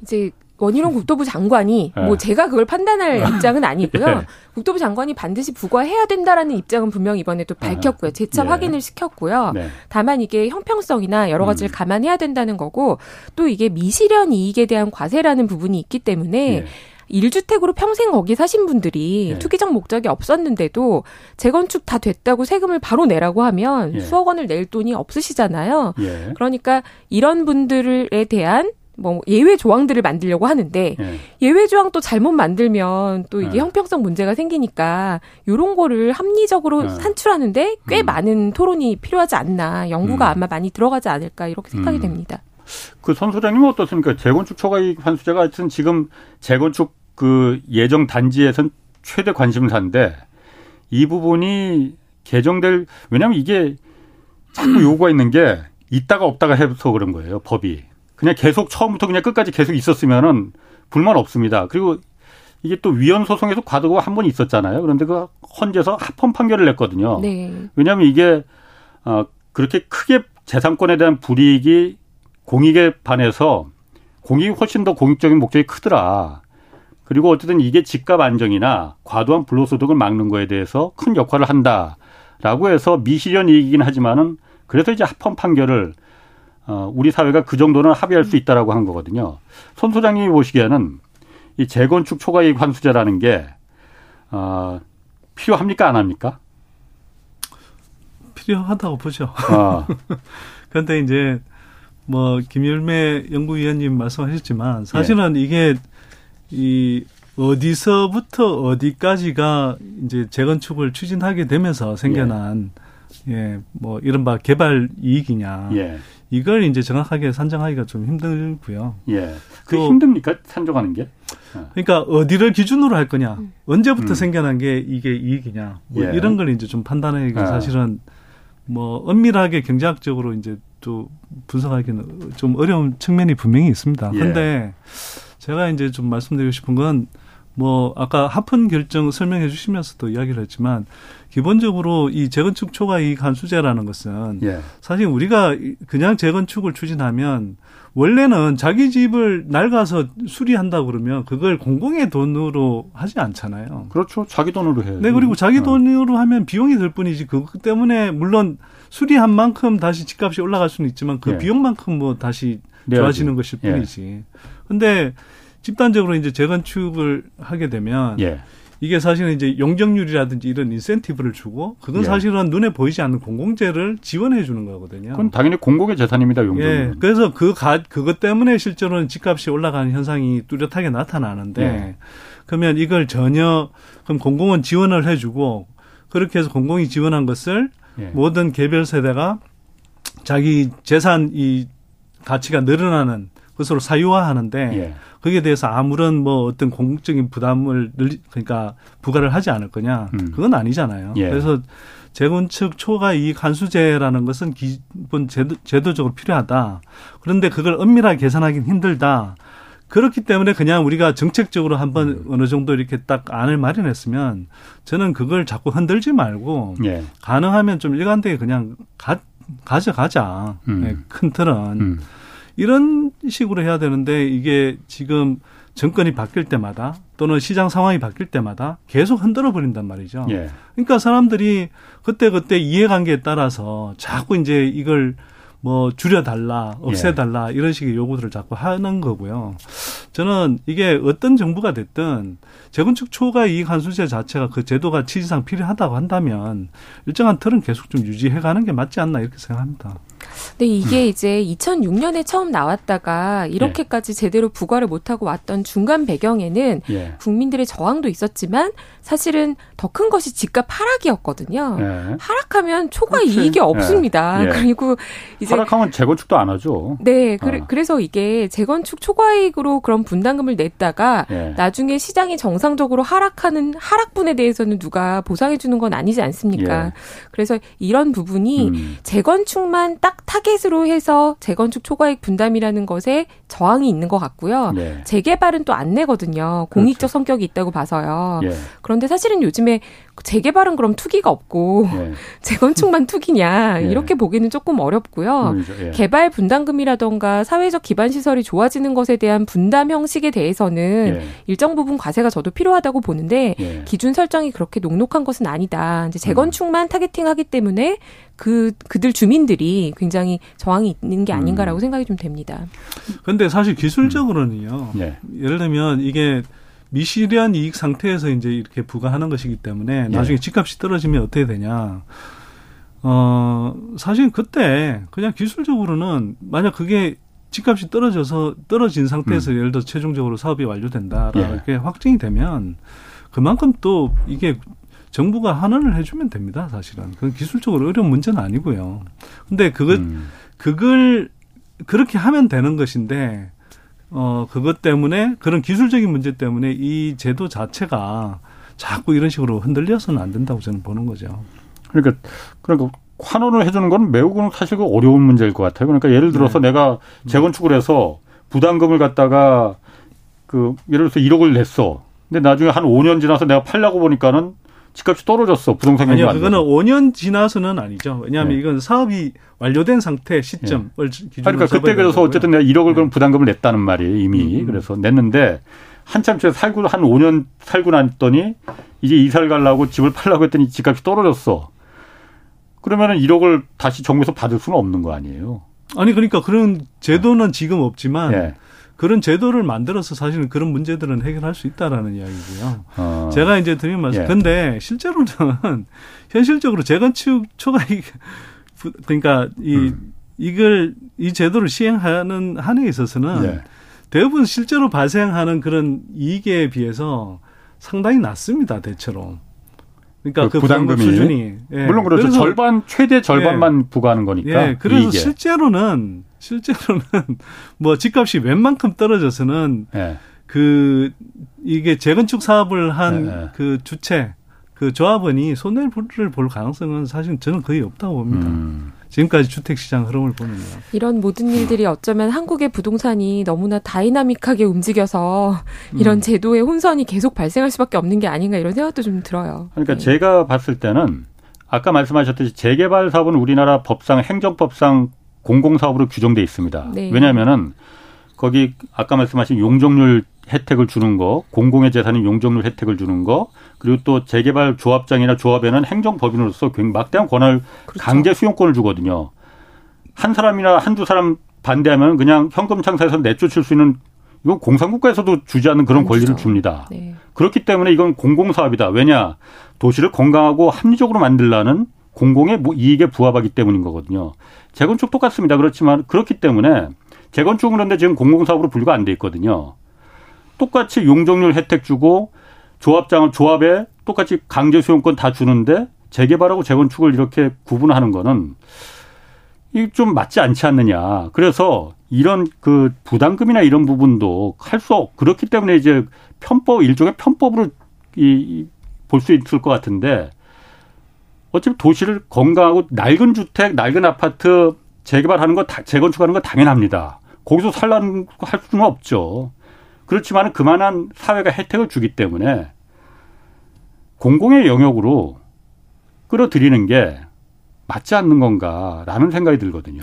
Speaker 4: 이제 원희룡 국토부 장관이 네. 뭐 제가 그걸 판단할 네. 입장은 아니고요. 네. 국토부 장관이 반드시 부과해야 된다라는 입장은 분명 이번에 또 밝혔고요. 재차 네. 확인을 시켰고요. 네. 다만 이게 형평성이나 여러 가지를 음. 감안해야 된다는 거고 또 이게 미실현 이익에 대한 과세라는 부분이 있기 때문에 1주택으로 평생 거기 사신 분들이 예. 투기적 목적이 없었는데도 재건축 다 됐다고 세금을 바로 내라고 하면 예. 수억 원을 낼 돈이 없으시잖아요. 예. 그러니까 이런 분들에 대한 뭐 예외 조항들을 만들려고 하는데 예. 외 조항 또 잘못 만들면 또 이게 예. 형평성 문제가 생기니까 요런 거를 합리적으로 예. 산출하는데 꽤 음. 많은 토론이 필요하지 않나 연구가 음. 아마 많이 들어가지 않을까 이렇게 생각이 음. 됩니다.
Speaker 1: 그선 소장님은 어떻습니까? 재건축 초과이익 환수제가 하여튼 지금 재건축 그 예정 단지에선 최대 관심사인데 이 부분이 개정될 왜냐하면 이게 자꾸 요구가 있는 게 있다가 없다가 해서 그런 거예요 법이. 그냥 계속 처음부터 그냥 끝까지 계속 있었으면은 불만 없습니다. 그리고 이게 또 위헌 소송에서 과도가 한 번 있었잖아요. 그런데 그 헌재에서 합헌 판결을 냈거든요. 네. 왜냐하면 이게 어 그렇게 크게 재산권에 대한 불이익이 공익에 반해서 공익이 훨씬 더 공익적인 목적이 크더라 그리고 어쨌든 이게 집값 안정이나 과도한 불로소득을 막는 거에 대해서 큰 역할을 한다라고 해서 미실현 이익이긴 하지만은 그래서 이제 합헌 판결을 어 우리 사회가 그 정도는 합의할 수 있다라고 한 거거든요. 손 소장님이 보시기에는 이 재건축 초과 이익 환수제라는 게 어, 필요합니까 안 합니까?
Speaker 3: 필요하다고 보죠. 아. 그런데 이제 뭐 김열매 연구위원님 말씀하셨지만 사실은 예. 이게 이 어디서부터 어디까지가 이제 재건축을 추진하게 되면서 생겨난 예. 예, 뭐 이른바 개발 이익이냐. 예. 이걸 이제 정확하게 산정하기가 좀 힘들고요.
Speaker 1: 예. 그 힘듭니까? 산정하는 게?
Speaker 3: 그러니까 어디를 기준으로 할 거냐, 음. 언제부터 음. 생겨난 게 이게 이익이냐, 뭐 예. 이런 걸 이제 좀 판단하기가 아. 사실은 뭐 엄밀하게 경제학적으로 이제 또 분석하기는 좀 어려운 측면이 분명히 있습니다. 그런데 예. 제가 이제 좀 말씀드리고 싶은 건 뭐 아까 하픈 결정 설명해 주시면서도 이야기를 했지만 기본적으로 이 재건축 초과 이익 한수제라는 것은 예. 사실 우리가 그냥 재건축을 추진하면 원래는 자기 집을 낡아서 수리한다 그러면 그걸 공공의 돈으로 하지 않잖아요.
Speaker 1: 그렇죠. 자기 돈으로 해요.
Speaker 3: 네, 그리고 자기 어. 돈으로 하면 비용이 들 뿐이지 그것 때문에 물론 수리한 만큼 다시 집값이 올라갈 수는 있지만 그 예. 비용만큼 뭐 다시 좋아지는 것일 예. 뿐이지. 예. 근데 집단적으로 이제 재건축을 하게 되면 예. 이게 사실은 이제 용적률이라든지 이런 인센티브를 주고 그건 예. 사실은 눈에 보이지 않는 공공재를 지원해 주는 거거든요.
Speaker 1: 그건 당연히 공공의 재산입니다, 용적률. 예.
Speaker 3: 그래서 그 가, 그것 때문에 실제로는 집값이 올라가는 현상이 뚜렷하게 나타나는데 예. 그러면 이걸 전혀 그럼 공공은 지원을 해 주고 그렇게 해서 공공이 지원한 것을 예. 모든 개별 세대가 자기 재산 이 가치가 늘어나는 것으로 사유화하는데 예. 거기에 대해서 아무런 뭐 어떤 공적인 부담을 늘 그러니까 부과를 하지 않을 거냐 음. 그건 아니잖아요. 예. 그래서 재건축 초과 이익 환수제라는 것은 기본 제도, 제도적으로 필요하다. 그런데 그걸 엄밀하게 계산하기는 힘들다. 그렇기 때문에 그냥 우리가 정책적으로 한번 음. 어느 정도 이렇게 딱 안을 마련했으면 저는 그걸 자꾸 흔들지 말고 예. 가능하면 좀 일관되게 그냥 가, 가져가자. 음. 네, 큰 틀은. 음. 이런 식으로 해야 되는데 이게 지금 정권이 바뀔 때마다 또는 시장 상황이 바뀔 때마다 계속 흔들어 버린단 말이죠. 예. 그러니까 사람들이 그때 그때 이해관계에 따라서 자꾸 이제 이걸 뭐 줄여달라, 없애달라 예. 이런 식의 요구들을 자꾸 하는 거고요. 저는 이게 어떤 정부가 됐든 재건축 초과 이익 환수제 자체가 그 제도가 취지상 필요하다고 한다면 일정한 틀은 계속 좀 유지해가는 게 맞지 않나 이렇게 생각합니다.
Speaker 4: 근데 이게 음. 이제 2006년에 처음 나왔다가 이렇게까지 예. 제대로 부과를 못하고 왔던 중간 배경에는 예. 국민들의 저항도 있었지만 사실은 더 큰 것이 집값 하락이었거든요. 예. 하락하면 초과 그렇지. 이익이 없습니다. 예. 그리고
Speaker 1: 이제 하락하면 재건축도 안 하죠.
Speaker 4: 네, 그래, 어. 그래서 이게 재건축 초과 이익으로 그런 분담금을 냈다가 예. 나중에 시장이 정상적으로 하락하는 하락분에 대해서는 누가 보상해 주는 건 아니지 않습니까? 예. 그래서 이런 부분이 음. 재건축만 딱딱 타겟으로 해서 재건축 초과익 분담이라는 것에 저항이 있는 것 같고요. 네. 재개발은 또 안 내거든요. 공익적 그렇죠. 성격이 있다고 봐서요. 예. 그런데 사실은 요즘에 재개발은 그럼 투기가 없고 예. 재건축만 투기냐 예. 이렇게 보기는 조금 어렵고요. 예. 개발 분담금이라던가 사회적 기반 시설이 좋아지는 것에 대한 분담 형식에 대해서는 예. 일정 부분 과세가 저도 필요하다고 보는데 예. 기준 설정이 그렇게 녹록한 것은 아니다. 이제 재건축만 타겟팅하기 때문에 그 그들 주민들이 굉장히 저항이 있는 게 아닌가라고 음. 생각이 좀 됩니다.
Speaker 3: 근데 사실 기술적으로는요. 음. 예. 예를 들면 이게 미실현 이익 상태에서 이제 이렇게 부과하는 것이기 때문에 예. 나중에 집값이 떨어지면 어떻게 되냐. 어, 사실 그때 그냥 기술적으로는 만약 그게 집값이 떨어져서 떨어진 상태에서 음. 예를 들어 최종적으로 사업이 완료된다라고 예. 확정이 되면 그만큼 또 이게 정부가 환원을 해주면 됩니다. 사실은 그건 기술적으로 어려운 문제는 아니고요. 근데 그걸 음. 그걸 그렇게 하면 되는 것인데 어 그것 때문에 그런 기술적인 문제 때문에 이 제도 자체가 자꾸 이런 식으로 흔들려서는 안 된다고 저는 보는 거죠.
Speaker 1: 그러니까 그러니까 환원을 해주는 건 매우 그는 사실 그 어려운 문제일 것 같아요. 그러니까 예를 들어서 네. 내가 재건축을 해서 부담금을 갖다가 그 예를 들어서 1억을 냈어. 근데 나중에 한 5년 지나서 내가 팔려고 보니까는 집값이 떨어졌어. 부동산
Speaker 3: 아니요, 그거는 5년 지나서는 아니죠. 왜냐하면 네. 이건 사업이 완료된 상태 시점을 네. 기준으로
Speaker 1: 그러니까 그때 그래서 어쨌든 내가 1억을 네. 그럼 부담금을 냈다는 말이에요. 이미 음, 음. 그래서 냈는데 한참 제가 살고 한 5년 살고 났더니 이제 이사를 가려고 집을 팔려고 했더니 집값이 떨어졌어. 그러면은 1억을 다시 정부에서 받을 수는 없는 거 아니에요.
Speaker 3: 아니 그러니까 그런 제도는 지금 없지만. 네. 그런 제도를 만들어서 사실은 그런 문제들은 해결할 수 있다라는 이야기고요. 어. 제가 이제 드린 말씀. 예. 근데 실제로는 현실적으로 재건축 초과 이 그러니까 이 음. 이걸 이 제도를 시행하는 한에 있어서는 예. 대부분 실제로 발생하는 그런 이익에 비해서 상당히 낮습니다 대체로. 그러니까 그, 그 부담금이 수준이
Speaker 1: 예. 물론 그렇죠. 절반 최대 절반만 예. 부과하는 거니까. 예.
Speaker 3: 그래서 이게. 실제로는 실제로는 뭐 집값이 웬만큼 떨어져서는 예. 그 이게 재건축 사업을 한그 예, 예. 주체 그 조합원이 손해를 볼 가능성은 사실 저는 거의 없다고 봅니다. 음. 지금까지 주택 시장 흐름을 보면요.
Speaker 4: 이런 모든 일들이 어쩌면 한국의 부동산이 너무나 다이나믹하게 움직여서 이런 음. 제도의 혼선이 계속 발생할 수밖에 없는 게 아닌가 이런 생각도 좀 들어요.
Speaker 1: 그러니까 네. 제가 봤을 때는 아까 말씀하셨듯이 재개발 사업은 우리나라 법상 행정법상 공공사업으로 규정돼 있습니다. 네. 왜냐하면은 거기 아까 말씀하신 용적률 혜택을 주는 거, 공공의 재산인 용적률 혜택을 주는 거, 그리고 또 재개발 조합장이나 조합에는 행정법인으로서 굉장히 막대한 권한을 그렇죠. 강제 수용권을 주거든요. 한 사람이나 한두 사람 반대하면 그냥 현금 창사에서 내쫓을 수 있는 이건 공산국가에서도 주지 않는 그런. 권리를 줍니다. 네. 그렇기 때문에 이건 공공사업이다. 왜냐? 도시를 건강하고 합리적으로 만들라는 공공의 뭐 이익에 부합하기 때문인 거거든요. 재건축 똑같습니다. 그렇지만 그렇기 때문에 재건축은 그런데 지금 공공사업으로 분류가 안 돼 있거든요. 똑같이 용적률 혜택 주고 조합장을 조합에 똑같이 강제 수용권 다 주는데 재개발하고 재건축을 이렇게 구분하는 거는 이좀 맞지 않지 않느냐. 그래서 이런 그 부담금이나 이런 부분도 할수 없. 그렇기 때문에 이제 편법 일종의 편법으로 이 볼 수 있을 것 같은데 어차피 도시를 건강하고 낡은 주택, 낡은 아파트 재개발하는 거, 재건축하는 거 당연합니다. 거기서 살라는 할 수는 없죠. 그렇지만 그만한 사회가 혜택을 주기 때문에 공공의 영역으로 끌어들이는 게 맞지 않는 건가라는 생각이 들거든요.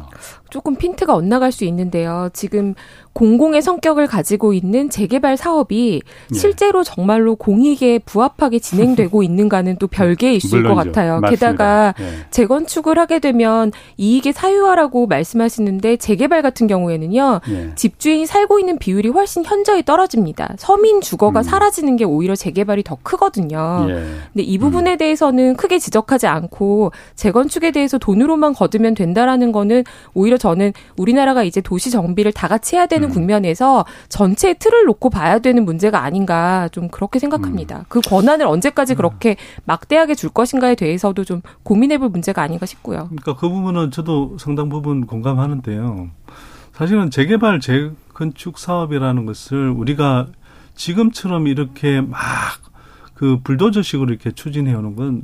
Speaker 4: 조금 핀트가 엇나갈 수 있는데요. 지금 공공의 성격을 가지고 있는 재개발 사업이 네. 실제로 정말로 공익에 부합하게 진행되고 있는가는 또 별개의 이슈일 것 같아요. 맞습니다. 게다가 네. 재건축을 하게 되면 이익의 사유화라고 말씀하시는데 재개발 같은 경우에는요. 네. 집주인이 살고 있는 비율이 훨씬 현저히 떨어집니다. 서민 주거가 음. 사라지는 게 오히려 재개발이 더 크거든요. 예. 근데 이 부분에 음. 대해서는 크게 지적하지 않고 재건축에 대해서 돈으로만 거두면 된다라는 거는 오히려 저는 우리나라가 이제 도시 정비를 다 같이 해야 되는 음. 국면에서 전체 틀을 놓고 봐야 되는 문제가 아닌가 좀 그렇게 생각합니다. 음. 그 권한을 언제까지 음. 그렇게 막대하게 줄 것인가에 대해서도 좀 고민해볼 문제가 아닌가 싶고요.
Speaker 3: 그러니까 그 부분은 저도 상당 부분 공감하는데요. 사실은 재개발 재건축 사업이라는 것을 우리가 지금처럼 이렇게 막 그 불도저식으로 이렇게 추진해 오는 건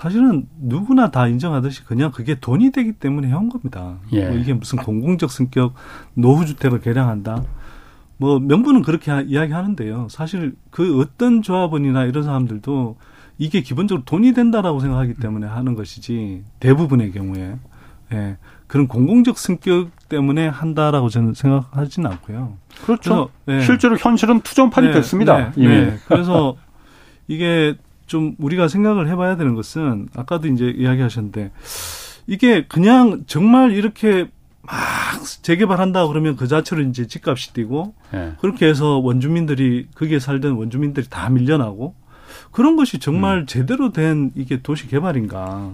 Speaker 3: 사실은 누구나 다 인정하듯이 그냥 그게 돈이 되기 때문에 해온 겁니다. 예. 뭐 이게 무슨 공공적 성격 노후주택을 개량한다. 뭐 명분은 그렇게 이야기하는데요. 사실 그 어떤 조합원이나 이런 사람들도 이게 기본적으로 돈이 된다라고 생각하기 때문에 하는 것이지 대부분의 경우에 예. 그런 공공적 성격 때문에 한다라고 저는 생각하지는 않고요.
Speaker 1: 그렇죠. 그래서, 예. 실제로 현실은 투정판이 네, 됐습니다. 네, 이미. 네.
Speaker 3: 그래서 이게 좀 우리가 생각을 해봐야 되는 것은 아까도 이제 이야기하셨는데 이게 그냥 정말 이렇게 막 재개발한다 그러면 그 자체로 이제 집값이 뛰고 네. 그렇게 해서 원주민들이 거기에 살던 원주민들이 다 밀려나고 그런 것이 정말 음. 제대로 된 이게 도시 개발인가.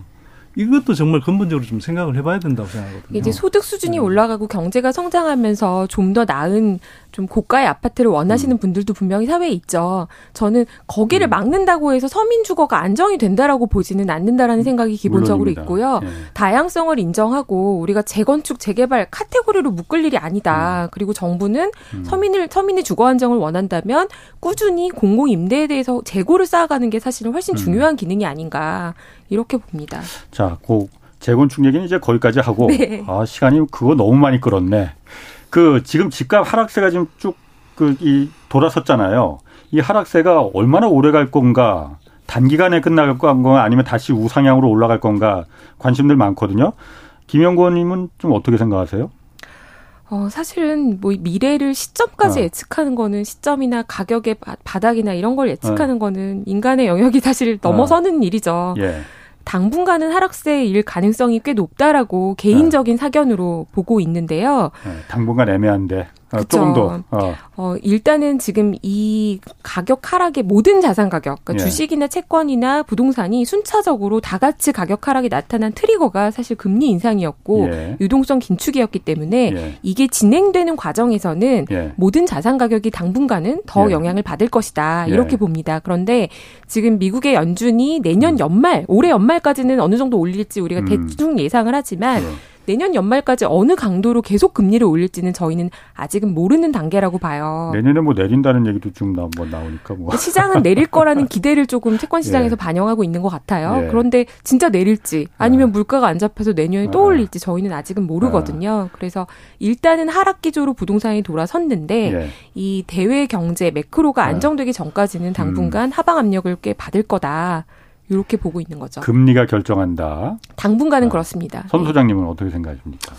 Speaker 3: 이것도 정말 근본적으로 좀 생각을 해봐야 된다고 생각하거든요.
Speaker 4: 이제 소득 수준이 네. 올라가고 경제가 성장하면서 좀 더 나은 좀 고가의 아파트를 원하시는 음. 분들도 분명히 사회에 있죠. 저는 거기를 음. 막는다고 해서 서민 주거가 안정이 된다라고 보지는 않는다라는 생각이 기본적으로 물론입니다. 있고요. 네. 다양성을 인정하고 우리가 재건축 재개발 카테고리로 묶을 일이 아니다. 음. 그리고 정부는 음. 서민을 서민의 주거 안정을 원한다면 꾸준히 공공 임대에 대해서 재고를 쌓아가는 게 사실은 훨씬 음. 중요한 기능이 아닌가 이렇게 봅니다.
Speaker 1: 자, 그 재건축 얘기는 이제 거기까지 하고 네. 아 시간이 그거 너무 많이 끌었네. 그 지금 집값 하락세가 지금 쭉 그 이 돌아섰잖아요. 이 하락세가 얼마나 오래 갈 건가? 단기간에 끝날 건가 아니면 다시 우상향으로 올라갈 건가 관심들 많거든요. 김영권 님은 좀 어떻게 생각하세요?
Speaker 4: 어, 사실은 뭐 미래를 시점까지 어. 예측하는 거는 시점이나 가격의 바닥이나 이런 걸 예측하는 어. 거는 인간의 영역이 사실 넘어서는 어. 일이죠. 예. 당분간은 하락세일 가능성이 꽤 높다라고 개인적인 네. 사견으로 보고 있는데요.
Speaker 1: 네, 당분간 애매한데. 어, 조금 더. 어.
Speaker 4: 어. 일단은 지금 이 가격 하락의 모든 자산 가격, 그러니까 예. 주식이나 채권이나 부동산이 순차적으로 다 같이 가격 하락이 나타난 트리거가 사실 금리 인상이었고 예. 유동성 긴축이었기 때문에 예. 이게 진행되는 과정에서는 예. 모든 자산 가격이 당분간은 더 예. 영향을 받을 것이다 이렇게 예. 봅니다. 그런데 지금 미국의 연준이 내년 음. 연말, 올해 연말까지는 어느 정도 올릴지 우리가 음. 대충 예상을 하지만. 내년 연말까지 어느 강도로 계속 금리를 올릴지는 저희는 아직은 모르는 단계라고 봐요.
Speaker 1: 내년에 뭐 내린다는 얘기도 지금 나, 뭐 나오니까 뭐.
Speaker 4: 시장은 내릴 거라는 기대를 조금 채권 시장에서 예. 반영하고 있는 것 같아요. 예. 그런데 진짜 내릴지 아니면 예. 물가가 안 잡혀서 내년에 또 예. 올릴지 저희는 아직은 모르거든요. 예. 그래서 일단은 하락 기조로 부동산이 돌아섰는데 예. 이 대외 경제 매크로가 안정되기 전까지는 당분간 음. 하방 압력을 꽤 받을 거다. 이렇게 보고 있는 거죠.
Speaker 1: 금리가 결정한다.
Speaker 4: 당분간은 아. 그렇습니다.
Speaker 1: 선 소장님은 네. 어떻게 생각하십니까?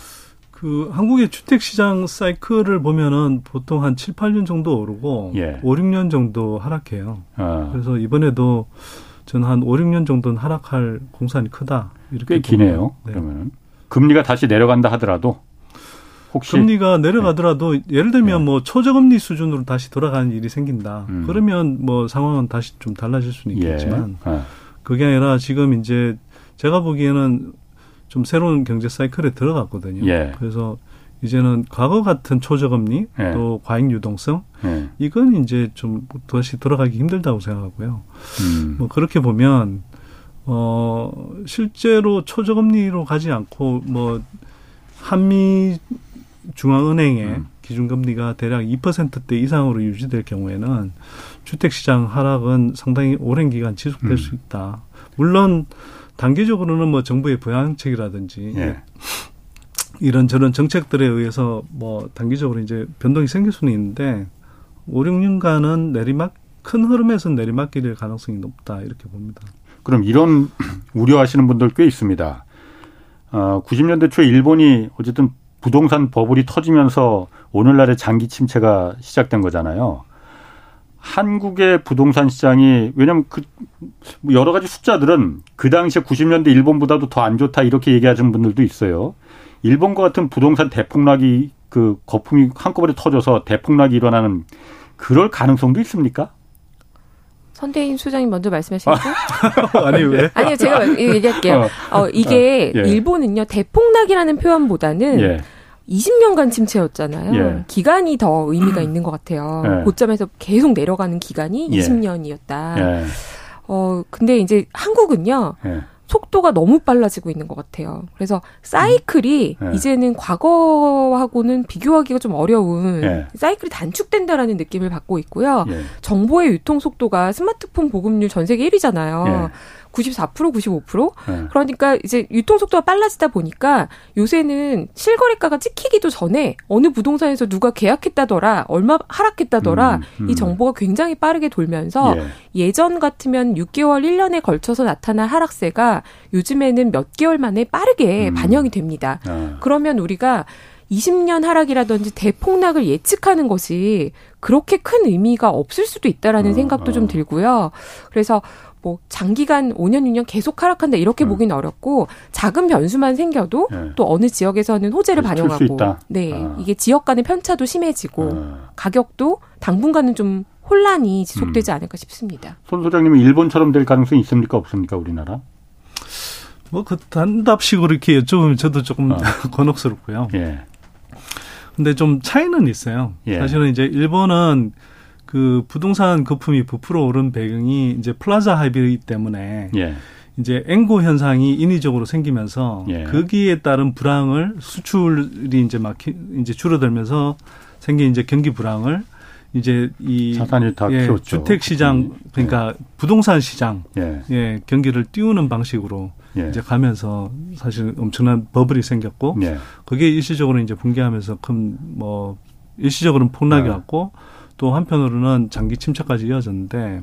Speaker 3: 그 한국의 주택 시장 사이클을 보면은 보통 한 7, 8년 정도 오르고 예. 5, 6년 정도 하락해요. 아. 그래서 이번에도 저는 한 5, 6년 정도는 하락할 공산이 크다.
Speaker 1: 이렇게 꽤 기네요. 네. 그러면 금리가 다시 내려간다 하더라도 혹시
Speaker 3: 금리가 내려가더라도 네. 예를 들면 네. 뭐 초저금리 수준으로 다시 돌아가는 일이 생긴다. 음. 그러면 뭐 상황은 다시 좀 달라질 수는 예. 있겠지만 예. 아. 그게 아니라 지금 이제 제가 보기에는 좀 새로운 경제 사이클에 들어갔거든요. 예. 그래서 이제는 과거 같은 초저금리 예. 또 과잉 유동성 예. 이건 이제 좀 다시 돌아가기 힘들다고 생각하고요. 음. 뭐 그렇게 보면 어 실제로 초저금리로 가지 않고 뭐 한미 중앙은행의 음. 기준금리가 대략 2%대 이상으로 유지될 경우에는 주택시장 하락은 상당히 오랜 기간 지속될 음. 수 있다. 물론 단기적으로는 뭐 정부의 부양책이라든지 예. 이런 저런 정책들에 의해서 뭐 단기적으로 이제 변동이 생길 수는 있는데 5, 6년간은 내리막 큰 흐름에서 내리막길일 가능성이 높다 이렇게 봅니다.
Speaker 1: 그럼 이런 우려하시는 분들 꽤 있습니다. 어, 90년대 초에 일본이 어쨌든 부동산 버블이 터지면서 오늘날의 장기 침체가 시작된 거잖아요. 한국의 부동산 시장이 왜냐하면 그 여러 가지 숫자들은 그 당시에 90년대 일본보다도 더 안 좋다 이렇게 얘기하시는 분들도 있어요. 일본과 같은 부동산 대폭락이 그 거품이 한꺼번에 터져서 대폭락이 일어나는 그럴 가능성도 있습니까?
Speaker 4: 선대인 수장님 먼저 말씀하시겠죠?
Speaker 3: 아니 왜?
Speaker 4: 아니요 제가 얘기할게요. 어, 어 이게 어, 예. 일본은요 대폭락이라는 표현보다는 예. 20년간 침체였잖아요. 예. 기간이 더 의미가 있는 것 같아요. 예. 고점에서 계속 내려가는 기간이 예. 20년이었다. 예. 어, 근데 이제 한국은요. 예. 속도가 너무 빨라지고 있는 것 같아요. 그래서 사이클이 음. 이제는 과거하고는 비교하기가 좀 어려운 사이클이 단축된다라는 느낌을 받고 있고요. 정보의 유통 속도가 스마트폰 보급률 전 세계 1위잖아요. 94% 95%? 네. 그러니까 이제 유통 속도가 빨라지다 보니까 요새는 실거래가가 찍히기도 전에 어느 부동산에서 누가 계약했다더라, 얼마 하락했다더라, 음, 음. 이 정보가 굉장히 빠르게 돌면서 예. 전 같으면 6개월, 1년에 걸쳐서 나타난 하락세가 요즘에는 몇 개월 만에 빠르게 음. 반영이 됩니다. 아. 그러면 우리가 20년 하락이라든지 대폭락을 예측하는 것이 그렇게 큰 의미가 없을 수도 있다라는 어, 생각도 어. 좀 들고요. 그래서 뭐 장기간 5년 6년 계속 하락한다 이렇게 음. 보기는 어렵고 작은 변수만 생겨도 네. 또 어느 지역에서는 호재를 반영하고 네 아. 이게 지역 간의 편차도 심해지고 아. 가격도 당분간은 좀 혼란이 지속되지 음. 않을까 싶습니다.
Speaker 1: 손 소장님은 일본처럼 될 가능성이 있습니까 없습니까 우리나라?
Speaker 3: 뭐 그 단답식으로 이렇게 여쭤보면 저도 조금 어. 곤혹스럽고요. 예. 근데 좀 차이는 있어요. 예. 사실은 이제 일본은 그 부동산 거품이 부풀어 오른 배경이 이제 플라자 합의이기 때문에 예. 이제 엔고 현상이 인위적으로 생기면서 예. 거기에 따른 불황을 수출이 이제 막 이제 줄어들면서 생긴 이제 경기 불황을 이제 이
Speaker 1: 자산이 다 예, 키웠죠.
Speaker 3: 주택 시장 그러니까 예. 부동산 시장 예. 예. 경기를 띄우는 방식으로 예. 이제 가면서 사실 엄청난 버블이 생겼고 예. 그게 일시적으로 이제 붕괴하면서 큰 뭐 일시적으로는 폭락이 네. 왔고 또 한편으로는 장기 침체까지 이어졌는데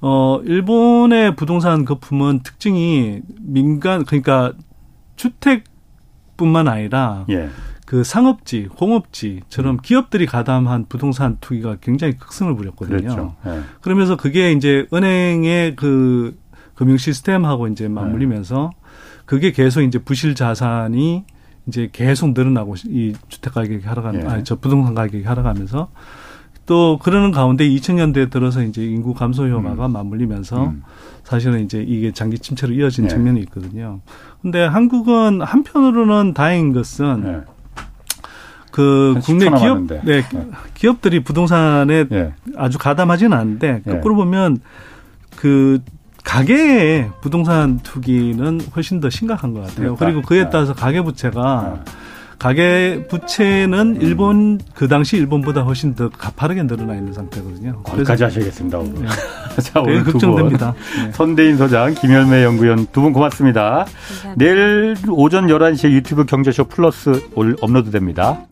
Speaker 3: 어 일본의 부동산 거품은 특징이 민간 그러니까 주택뿐만 아니라 예. 그 상업지, 공업지처럼 음. 기업들이 가담한 부동산 투기가 굉장히 극성을 부렸거든요. 그렇죠. 예. 그러면서 그게 이제 은행의 그 금융 시스템하고 이제 맞물리면서 예. 그게 계속 이제 부실 자산이 이제 계속 늘어나고 이 주택 가격이 하락하는 예. 아니 저 부동산 가격이 하락하면서 또 그러는 가운데 2000년대에 들어서 이제 인구 감소 효과가 음. 맞물리면서 음. 사실은 이제 이게 장기 침체로 이어진 예. 측면이 있거든요. 근데 한국은 한편으로는 다행인 것은 예. 그 국내 기업 네, 네, 기업들이 부동산에 예. 아주 가담하지는 않은데 예. 거꾸로 보면 그 가계의 부동산 투기는 훨씬 더 심각한 것 같아요. 그러니까. 그리고 그에 네. 따라서 가계 부채가 네. 가계 부채는 일본 그 당시 일본보다 훨씬 더 가파르게 늘어나 있는 상태거든요.
Speaker 1: 거기까지 하셔야겠습니다. 오늘. 네. 자,
Speaker 3: 오늘 걱정됩니다.
Speaker 1: 네. 선대인 소장, 김열매 연구위원 두 분 고맙습니다. 감사합니다. 내일 오전 11시에 유튜브 경제쇼 플러스 올 업로드됩니다.